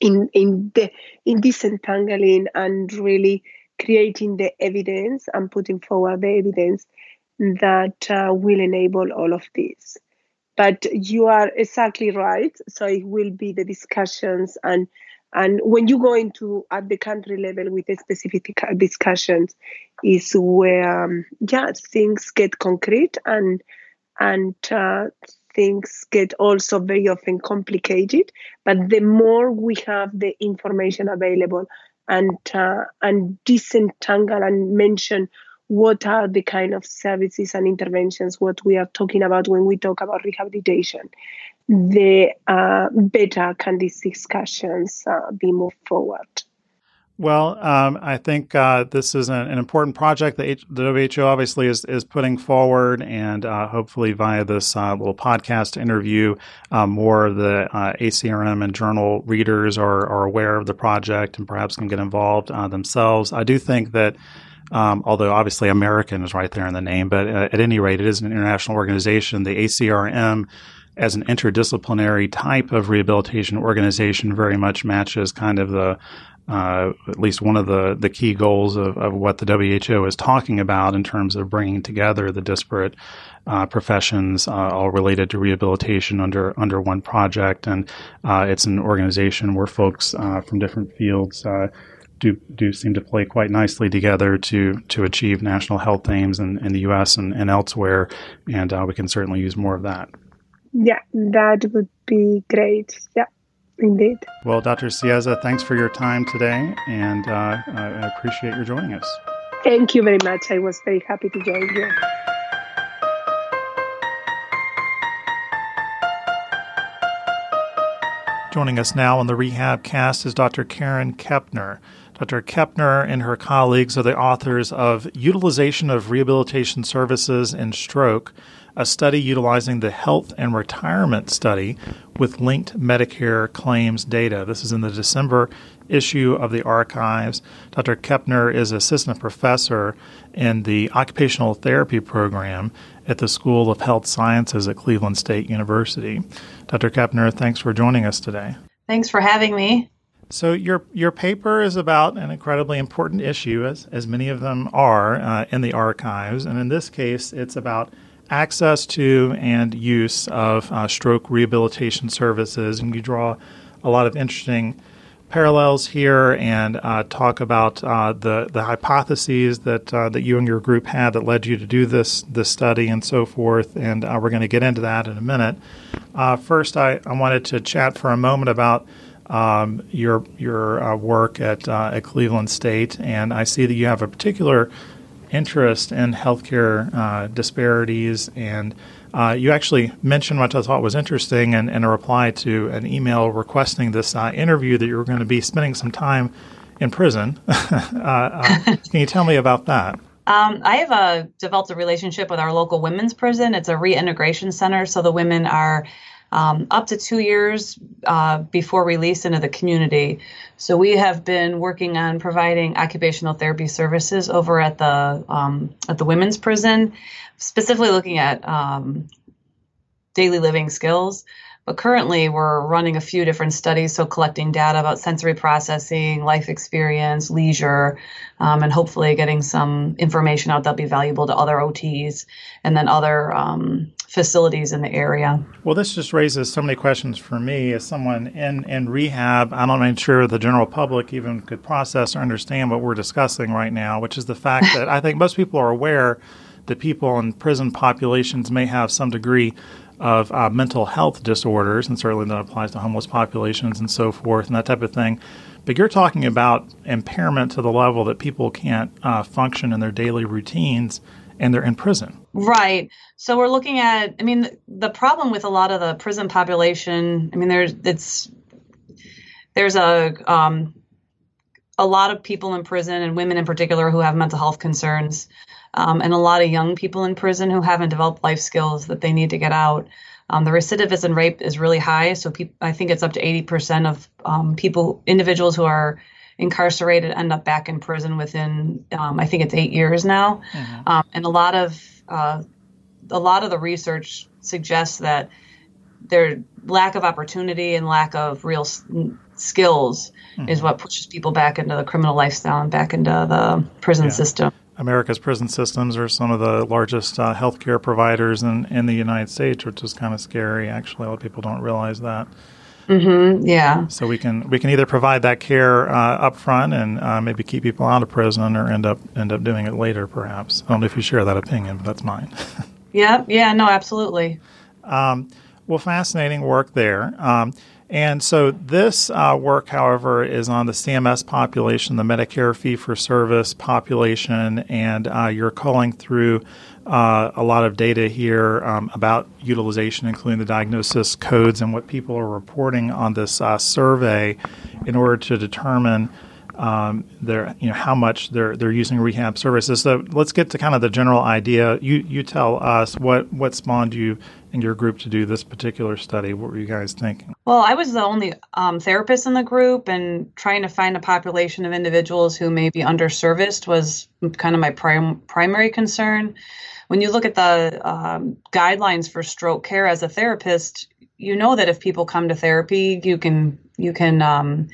in in the in disentangling and really creating the evidence and putting forward the evidence that uh, will enable all of this. But you are exactly right. So it will be the discussions and and when you go into at the country level with the specific discussions, is where um, yeah things get concrete and and uh, things get also very often complicated. But the more we have the information available and uh, and disentangle and mention what are the kind of services and interventions what we are talking about when we talk about rehabilitation, the uh, better can these discussions uh, be moved forward. Well, um, I think uh, this is an, an important project that H- the WHO obviously is, is putting forward, and uh, hopefully via this uh, little podcast interview, uh, more of the uh, ACRM and journal readers are, are aware of the project and perhaps can get involved uh, themselves. I do think that. Um, although obviously American is right there in the name, but at any rate, it is an international organization. The ACRM as an interdisciplinary type of rehabilitation organization very much matches kind of the uh, at least one of the, the key goals of, of what the WHO is talking about in terms of bringing together the disparate uh, professions, uh, all related to rehabilitation under under one project. And uh, it's an organization where folks uh, from different fields uh, do do seem to play quite nicely together to to achieve national health aims in, in the U.S. and, and elsewhere. And we can certainly use more of that. Yeah, that would be great. Yeah. Indeed. Well, Dr. Cieza, thanks for your time today, and uh, I appreciate your joining us. Thank you very much. I was very happy to join you. Joining us now on the Rehab Cast is Dr. Karen Keptner. Dr. Keptner and her colleagues are the authors of Utilization of Rehabilitation Services in Stroke a study utilizing the health and retirement study with linked Medicare claims data. This is in the December issue of the archives. Dr. Keptner is assistant professor in the occupational therapy program at the School of Health Sciences at Cleveland State University. Dr. Keptner, thanks for joining us today. Thanks for having me. So your your paper is about an incredibly important issue, as as many of them are uh, in the archives, and in this case, it's about access to and use of uh, stroke rehabilitation services. And you draw a lot of interesting parallels here and uh, talk about uh, the the hypotheses that uh, that you and your group had that led you to do this this study and so forth. And uh, we're going to get into that in a minute. First, I, I wanted to chat for a moment about. Um, your your uh, work at at Cleveland State, and I see that you have a particular interest in healthcare uh, disparities. And uh, you actually mentioned what I thought was interesting in, in a reply to an email requesting this uh, interview that you were going to be spending some time in prison. Uh, uh, can you tell me about that? Um, I have uh, developed a relationship with our local women's prison. It's a reintegration center, so the women are um, up to two years uh, before release into the community. So we have been working on providing occupational therapy services over at the um, at the women's prison, specifically looking at um, daily living skills. But currently, we're running a few different studies, so collecting data about sensory processing, life experience, leisure, um, and hopefully getting some information out that'll be valuable to other OTs and then other um, facilities in the area. Well, this just raises so many questions for me as someone in, in rehab. I'm not even sure the general public even could process or understand what we're discussing right now, which is the fact that I think most people are aware that people in prison populations may have some degree of uh, mental health disorders, and certainly that applies to homeless populations and so forth, and that type of thing. But you're talking about impairment to the level that people can't uh, function in their daily routines and they're in prison. Right. So we're looking at, I mean, the problem with a lot of the prison population, I mean, there's, it's, there's a, um, a lot of people in prison and women in particular who have mental health concerns um, and a lot of young people in prison who haven't developed life skills that they need to get out. Um, the recidivism rate is really high, so pe- I think it's up to 80% of um, people, individuals who are incarcerated, end up back in prison within, um, I think it's eight years now. Mm-hmm. Um, and a lot of uh, a lot of the research suggests that their lack of opportunity and lack of real s- skills mm-hmm. is what pushes people back into the criminal lifestyle and back into the prison yeah. system. America's prison systems are some of the largest uh, healthcare providers in, in the United States, which is kind of scary. Actually, a lot of people don't realize that. Mm-hmm, yeah. So we can we can either provide that care uh, up front and uh, maybe keep people out of prison, or end up end up doing it later, perhaps. I don't know if you share that opinion, but that's mine. yeah. Yeah. No. Absolutely. Um, well, fascinating work there. Um, and so this uh, work, however, is on the CMS population, the Medicare fee for service population, and uh, you're calling through uh, a lot of data here um, about utilization, including the diagnosis codes and what people are reporting on this uh, survey in order to determine um, they're you know how much they're they're using rehab services. So let's get to kind of the general idea. You you tell us what what spawned you and your group to do this particular study. What were you guys thinking? Well, I was the only um, therapist in the group, and trying to find a population of individuals who may be underserviced was kind of my prim- primary concern. When you look at the um, guidelines for stroke care as a therapist, you know that if people come to therapy, you can you can um,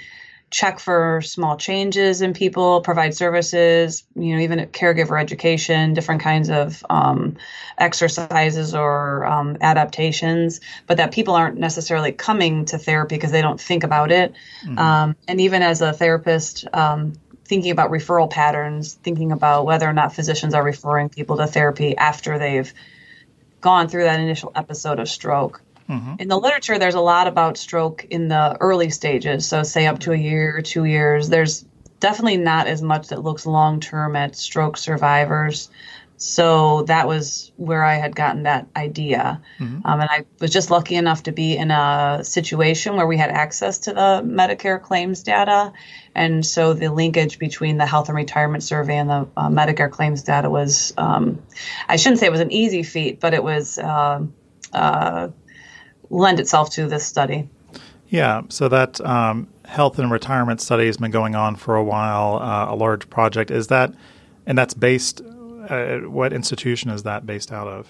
check for small changes in people, provide services, you know, even caregiver education, different kinds of um, exercises or um, adaptations, but that people aren't necessarily coming to therapy because they don't think about it. Mm-hmm. Um, and even as a therapist, um, thinking about referral patterns, thinking about whether or not physicians are referring people to therapy after they've gone through that initial episode of stroke. Mm-hmm. In the literature, there's a lot about stroke in the early stages. So, say up to a year or two years. There's definitely not as much that looks long term at stroke survivors. So that was where I had gotten that idea. Mm-hmm. Um, and I was just lucky enough to be in a situation where we had access to the Medicare claims data. And so the linkage between the health and retirement survey and the uh, Medicare claims data was, um, I shouldn't say it was an easy feat, but it was. Uh, uh, lend itself to this study. Yeah, so that um, health and retirement study has been going on for a while, uh, a large project. Is that, and that's based, uh, what institution is that based out of?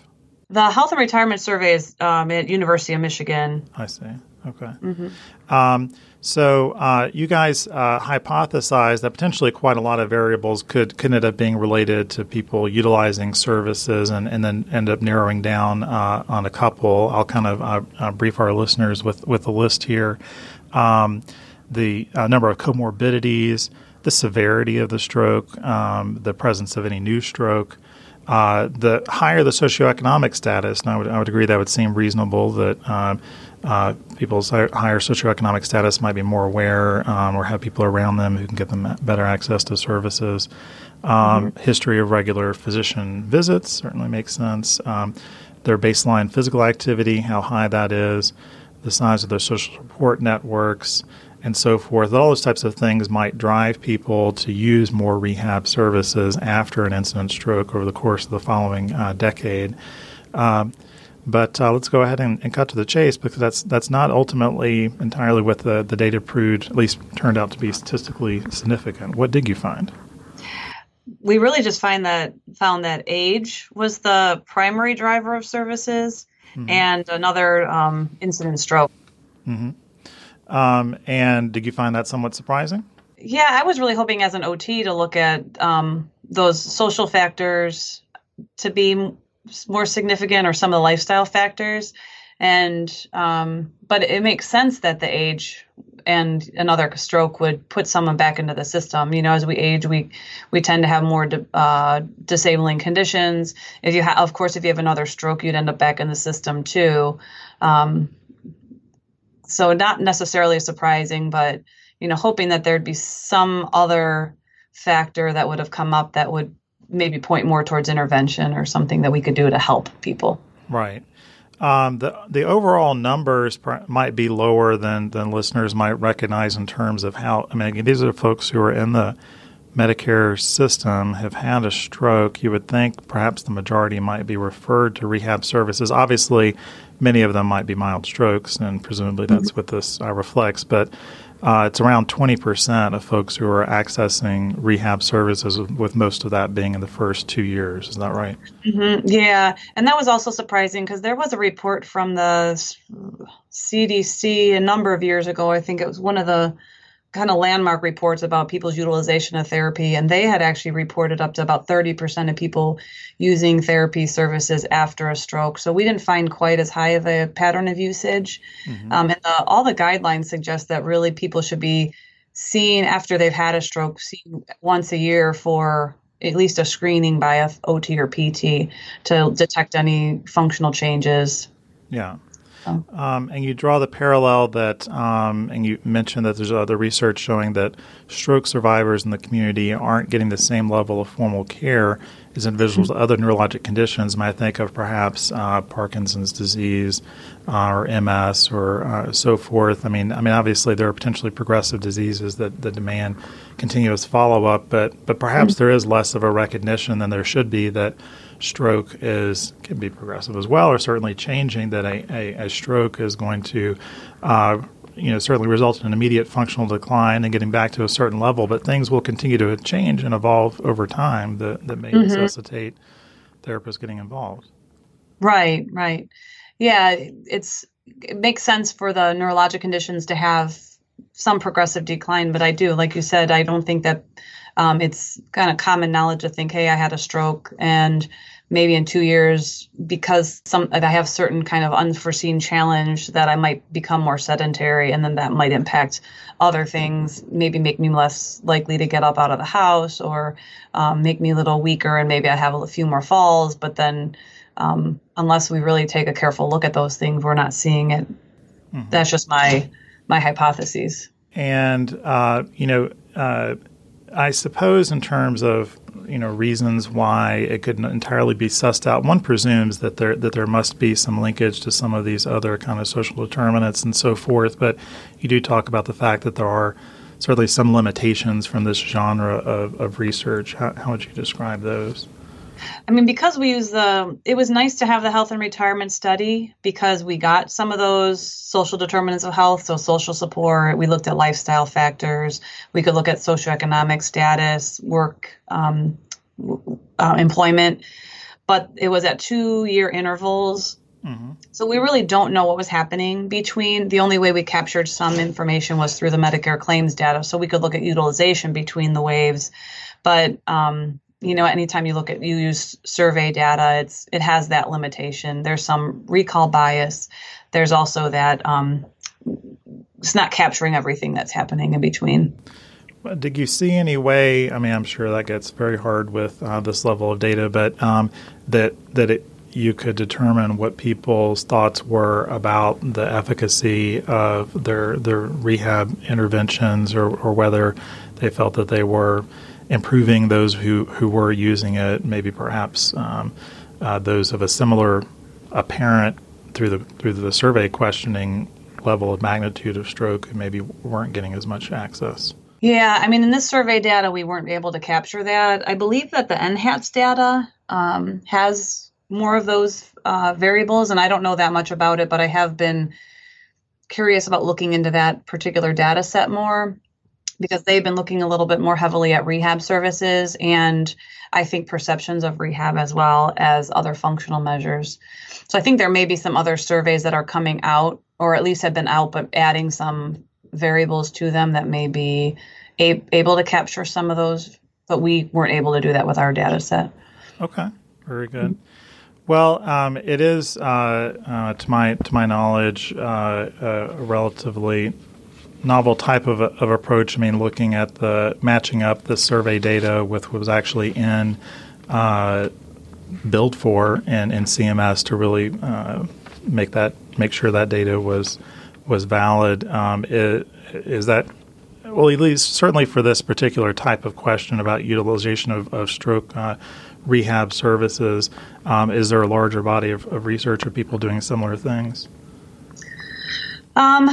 The health and retirement survey is um, at University of Michigan. I see. Okay. Mm-hmm. Um, so uh, you guys uh, hypothesized that potentially quite a lot of variables could, could end up being related to people utilizing services and, and then end up narrowing down uh, on a couple. I'll kind of uh, uh, brief our listeners with, with a list here. Um, the uh, number of comorbidities, the severity of the stroke, um, the presence of any new stroke, uh, the higher the socioeconomic status, and I would, I would agree that would seem reasonable that um, uh, people's higher socioeconomic status might be more aware um, or have people around them who can get them better access to services. Um, mm-hmm. History of regular physician visits certainly makes sense. Um, their baseline physical activity, how high that is, the size of their social support networks, and so forth. All those types of things might drive people to use more rehab services after an incident stroke over the course of the following uh, decade. Um, but uh, let's go ahead and, and, cut to the chase because that's that's not ultimately entirely what the, the data proved, at least turned out to be statistically significant. What did you find? We really just find that found that age was the primary driver of services, mm-hmm. and another um, incident stroke. Mm-hmm. Um, and did you find that somewhat surprising? Yeah, I was really hoping as an OT to look at um, those social factors to be more significant or some of the lifestyle factors and um, but it makes sense that the age and another stroke would put someone back into the system. You know, as we age, we we tend to have more di- uh, disabling conditions. If you of course, if you have another stroke, you'd end up back in the system too. Um, so not necessarily surprising, but you know, hoping that there'd be some other factor that would have come up that would maybe point more towards intervention or something that we could do to help people. Right. Um, the the overall numbers pr- might be lower than than listeners might recognize in terms of how. I mean, these are folks who are in the Medicare system have had a stroke. You would think perhaps the majority might be referred to rehab services. Obviously, many of them might be mild strokes, and presumably that's mm-hmm. what this uh, reflects. But uh, it's around 20% of folks who are accessing rehab services, with most of that being in the first two years. Is that right? Mm-hmm. Yeah. And that was also surprising because there was a report from the CDC a number of years ago. I think it was one of the kind of landmark reports about people's utilization of therapy, and they had actually reported up to about 30% of people using therapy services after a stroke. So we didn't find quite as high of a pattern of usage. Mm-hmm. Um, and the, all the guidelines suggest that really people should be seen after they've had a stroke, seen once a year for at least a screening by a OT or PT to detect any functional changes. Yeah. Um, and you draw the parallel that, um, and you mentioned that there's other research showing that stroke survivors in the community aren't getting the same level of formal care as individuals with other neurologic conditions might I think of perhaps uh, Parkinson's disease uh, or MS or uh, so forth. I mean, I mean, obviously there are potentially progressive diseases that, that demand continuous follow up, but but perhaps mm-hmm. there is less of a recognition than there should be that stroke is can be progressive as well, or certainly changing that a, a, a stroke is going to uh, you know certainly result in an immediate functional decline and getting back to a certain level, but things will continue to change and evolve over time that, that may mm-hmm. necessitate therapists getting involved. Right, right. Yeah, it's it makes sense for the neurologic conditions to have some progressive decline, but I do, like you said, I don't think that um, it's kind of common knowledge to think, hey, I had a stroke and maybe in two years because some I have certain kind of unforeseen challenge that I might become more sedentary and then that might impact other things, maybe make me less likely to get up out of the house or um, make me a little weaker and maybe I have a few more falls. But then um, unless we really take a careful look at those things, we're not seeing it. Mm-hmm. That's just my my hypotheses. And uh, you know, uh, I suppose in terms of you know reasons why it couldn't entirely be sussed out. One presumes that there that there must be some linkage to some of these other kind of social determinants and so forth. But you do talk about the fact that there are certainly some limitations from this genre of, of research. How, how would you describe those? I mean, because we use the, it was nice to have the health and retirement study because we got some of those social determinants of health. So, social support, we looked at lifestyle factors, we could look at socioeconomic status, work, um, uh, employment, but it was at two year intervals. Mm-hmm. So, we really don't know what was happening between. The only way we captured some information was through the Medicare claims data. So, we could look at utilization between the waves. But, um, you know anytime you look at you use survey data it's it has that limitation. There's some recall bias. There's also that um, it's not capturing everything that's happening in between. Did you see any way i mean i'm sure that gets very hard with uh, this level of data but um, that that it, you could determine what people's thoughts were about the efficacy of their their rehab interventions or, or whether they felt that they were improving those who, who were using it, maybe perhaps um, uh, those of a similar apparent through the through the survey questioning level of magnitude of stroke who maybe weren't getting as much access. Yeah, I mean, in this survey data, we weren't able to capture that. I believe that the NHATS data um, has more of those uh, variables, and I don't know that much about it, but I have been curious about looking into that particular data set more because they've been looking a little bit more heavily at rehab services and I think perceptions of rehab as well as other functional measures. So I think there may be some other surveys that are coming out or at least have been out but adding some variables to them that may be a- able to capture some of those but we weren't able to do that with our data set. Okay, very good. Well, um, it is, uh, uh, to my to my knowledge, uh, a relatively novel type of, of approach. I mean, looking at the matching up the survey data with what was actually in uh, billed for in, in CMS to really uh, make that make sure that data was was valid. Um, is that well, at least certainly for this particular type of question about utilization of, of stroke uh, rehab services, um, is there a larger body of, of research of people doing similar things? Um,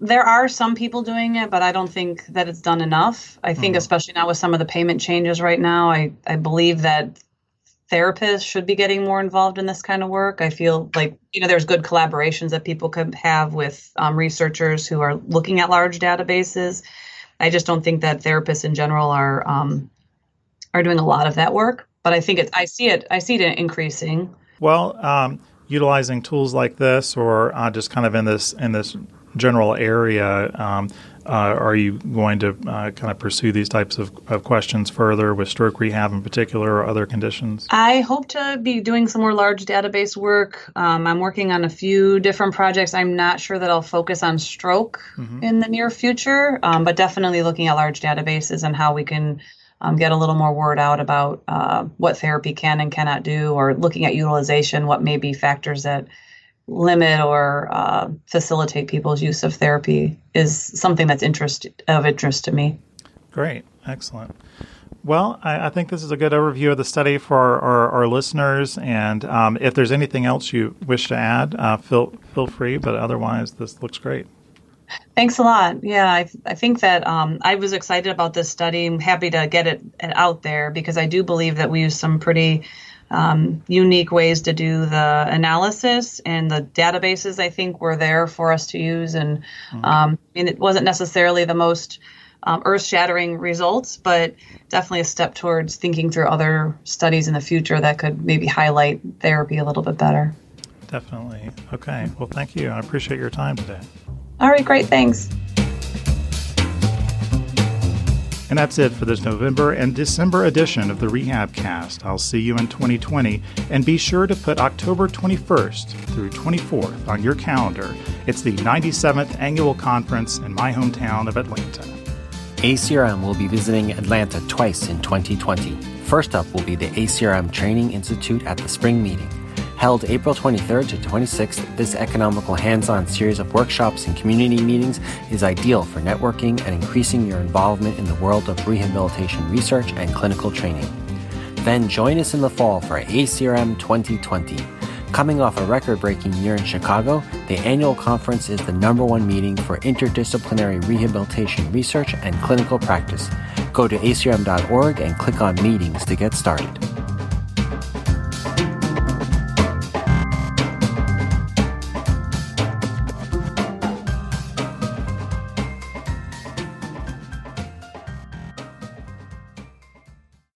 there are some people doing it, but I don't think that it's done enough. I think, mm especially now with some of the payment changes right now, I, I believe that therapists should be getting more involved in this kind of work. I feel like, you know, there's good collaborations that people could have with um, researchers who are looking at large databases. I just don't think that therapists in general are um, are doing a lot of that work. But I think it, I see it, I see it increasing. Well, um, utilizing tools like this, or uh, just kind of in this in this general area, um, uh, are you going to uh, kind of pursue these types of, of, questions further with stroke rehab in particular or other conditions? I hope to be doing some more large database work. Um, I'm working on a few different projects. I'm not sure that I'll focus on stroke mm-hmm. in the near future, um, but definitely looking at large databases and how we can. Um, get a little more word out about uh, what therapy can and cannot do, or looking at utilization, what may be factors that limit or uh, facilitate people's use of therapy is something that's interest of interest to me. Great, excellent. Well, I, I, think this is a good overview of the study for our, our, our listeners. And um, if there's anything else you wish to add, uh, feel feel free. But otherwise, this looks great. Thanks a lot. Yeah, I, I think that um, I was excited about this study. I'm happy to get it, it, out there because I do believe that we use some pretty um, unique ways to do the analysis, and the databases I think were there for us to use. And mm-hmm. um, I mean, it wasn't necessarily the most um, earth-shattering results, but definitely a step towards thinking through other studies in the future that could maybe highlight therapy a little bit better. Definitely. Okay. Well, thank you. I appreciate your time today. All right. Great. Thanks. And that's it for this November and December edition of the Rehab Cast. I'll see you in 2020, and be sure to put October 21st through 24th on your calendar. It's the 97th annual conference in my hometown of Atlanta. ACRM will be visiting Atlanta twice in 2020. First up will be the ACRM Training Institute at the spring meeting. Held April 23rd to 26th, this economical hands on series of workshops and community meetings is ideal for networking and increasing your involvement in the world of rehabilitation research and clinical training. Then join us in the fall for ACRM 2020. Coming off a record breaking year in Chicago, the annual conference is the number one meeting for interdisciplinary rehabilitation research and clinical practice. Go to acrm.org and click on meetings to get started.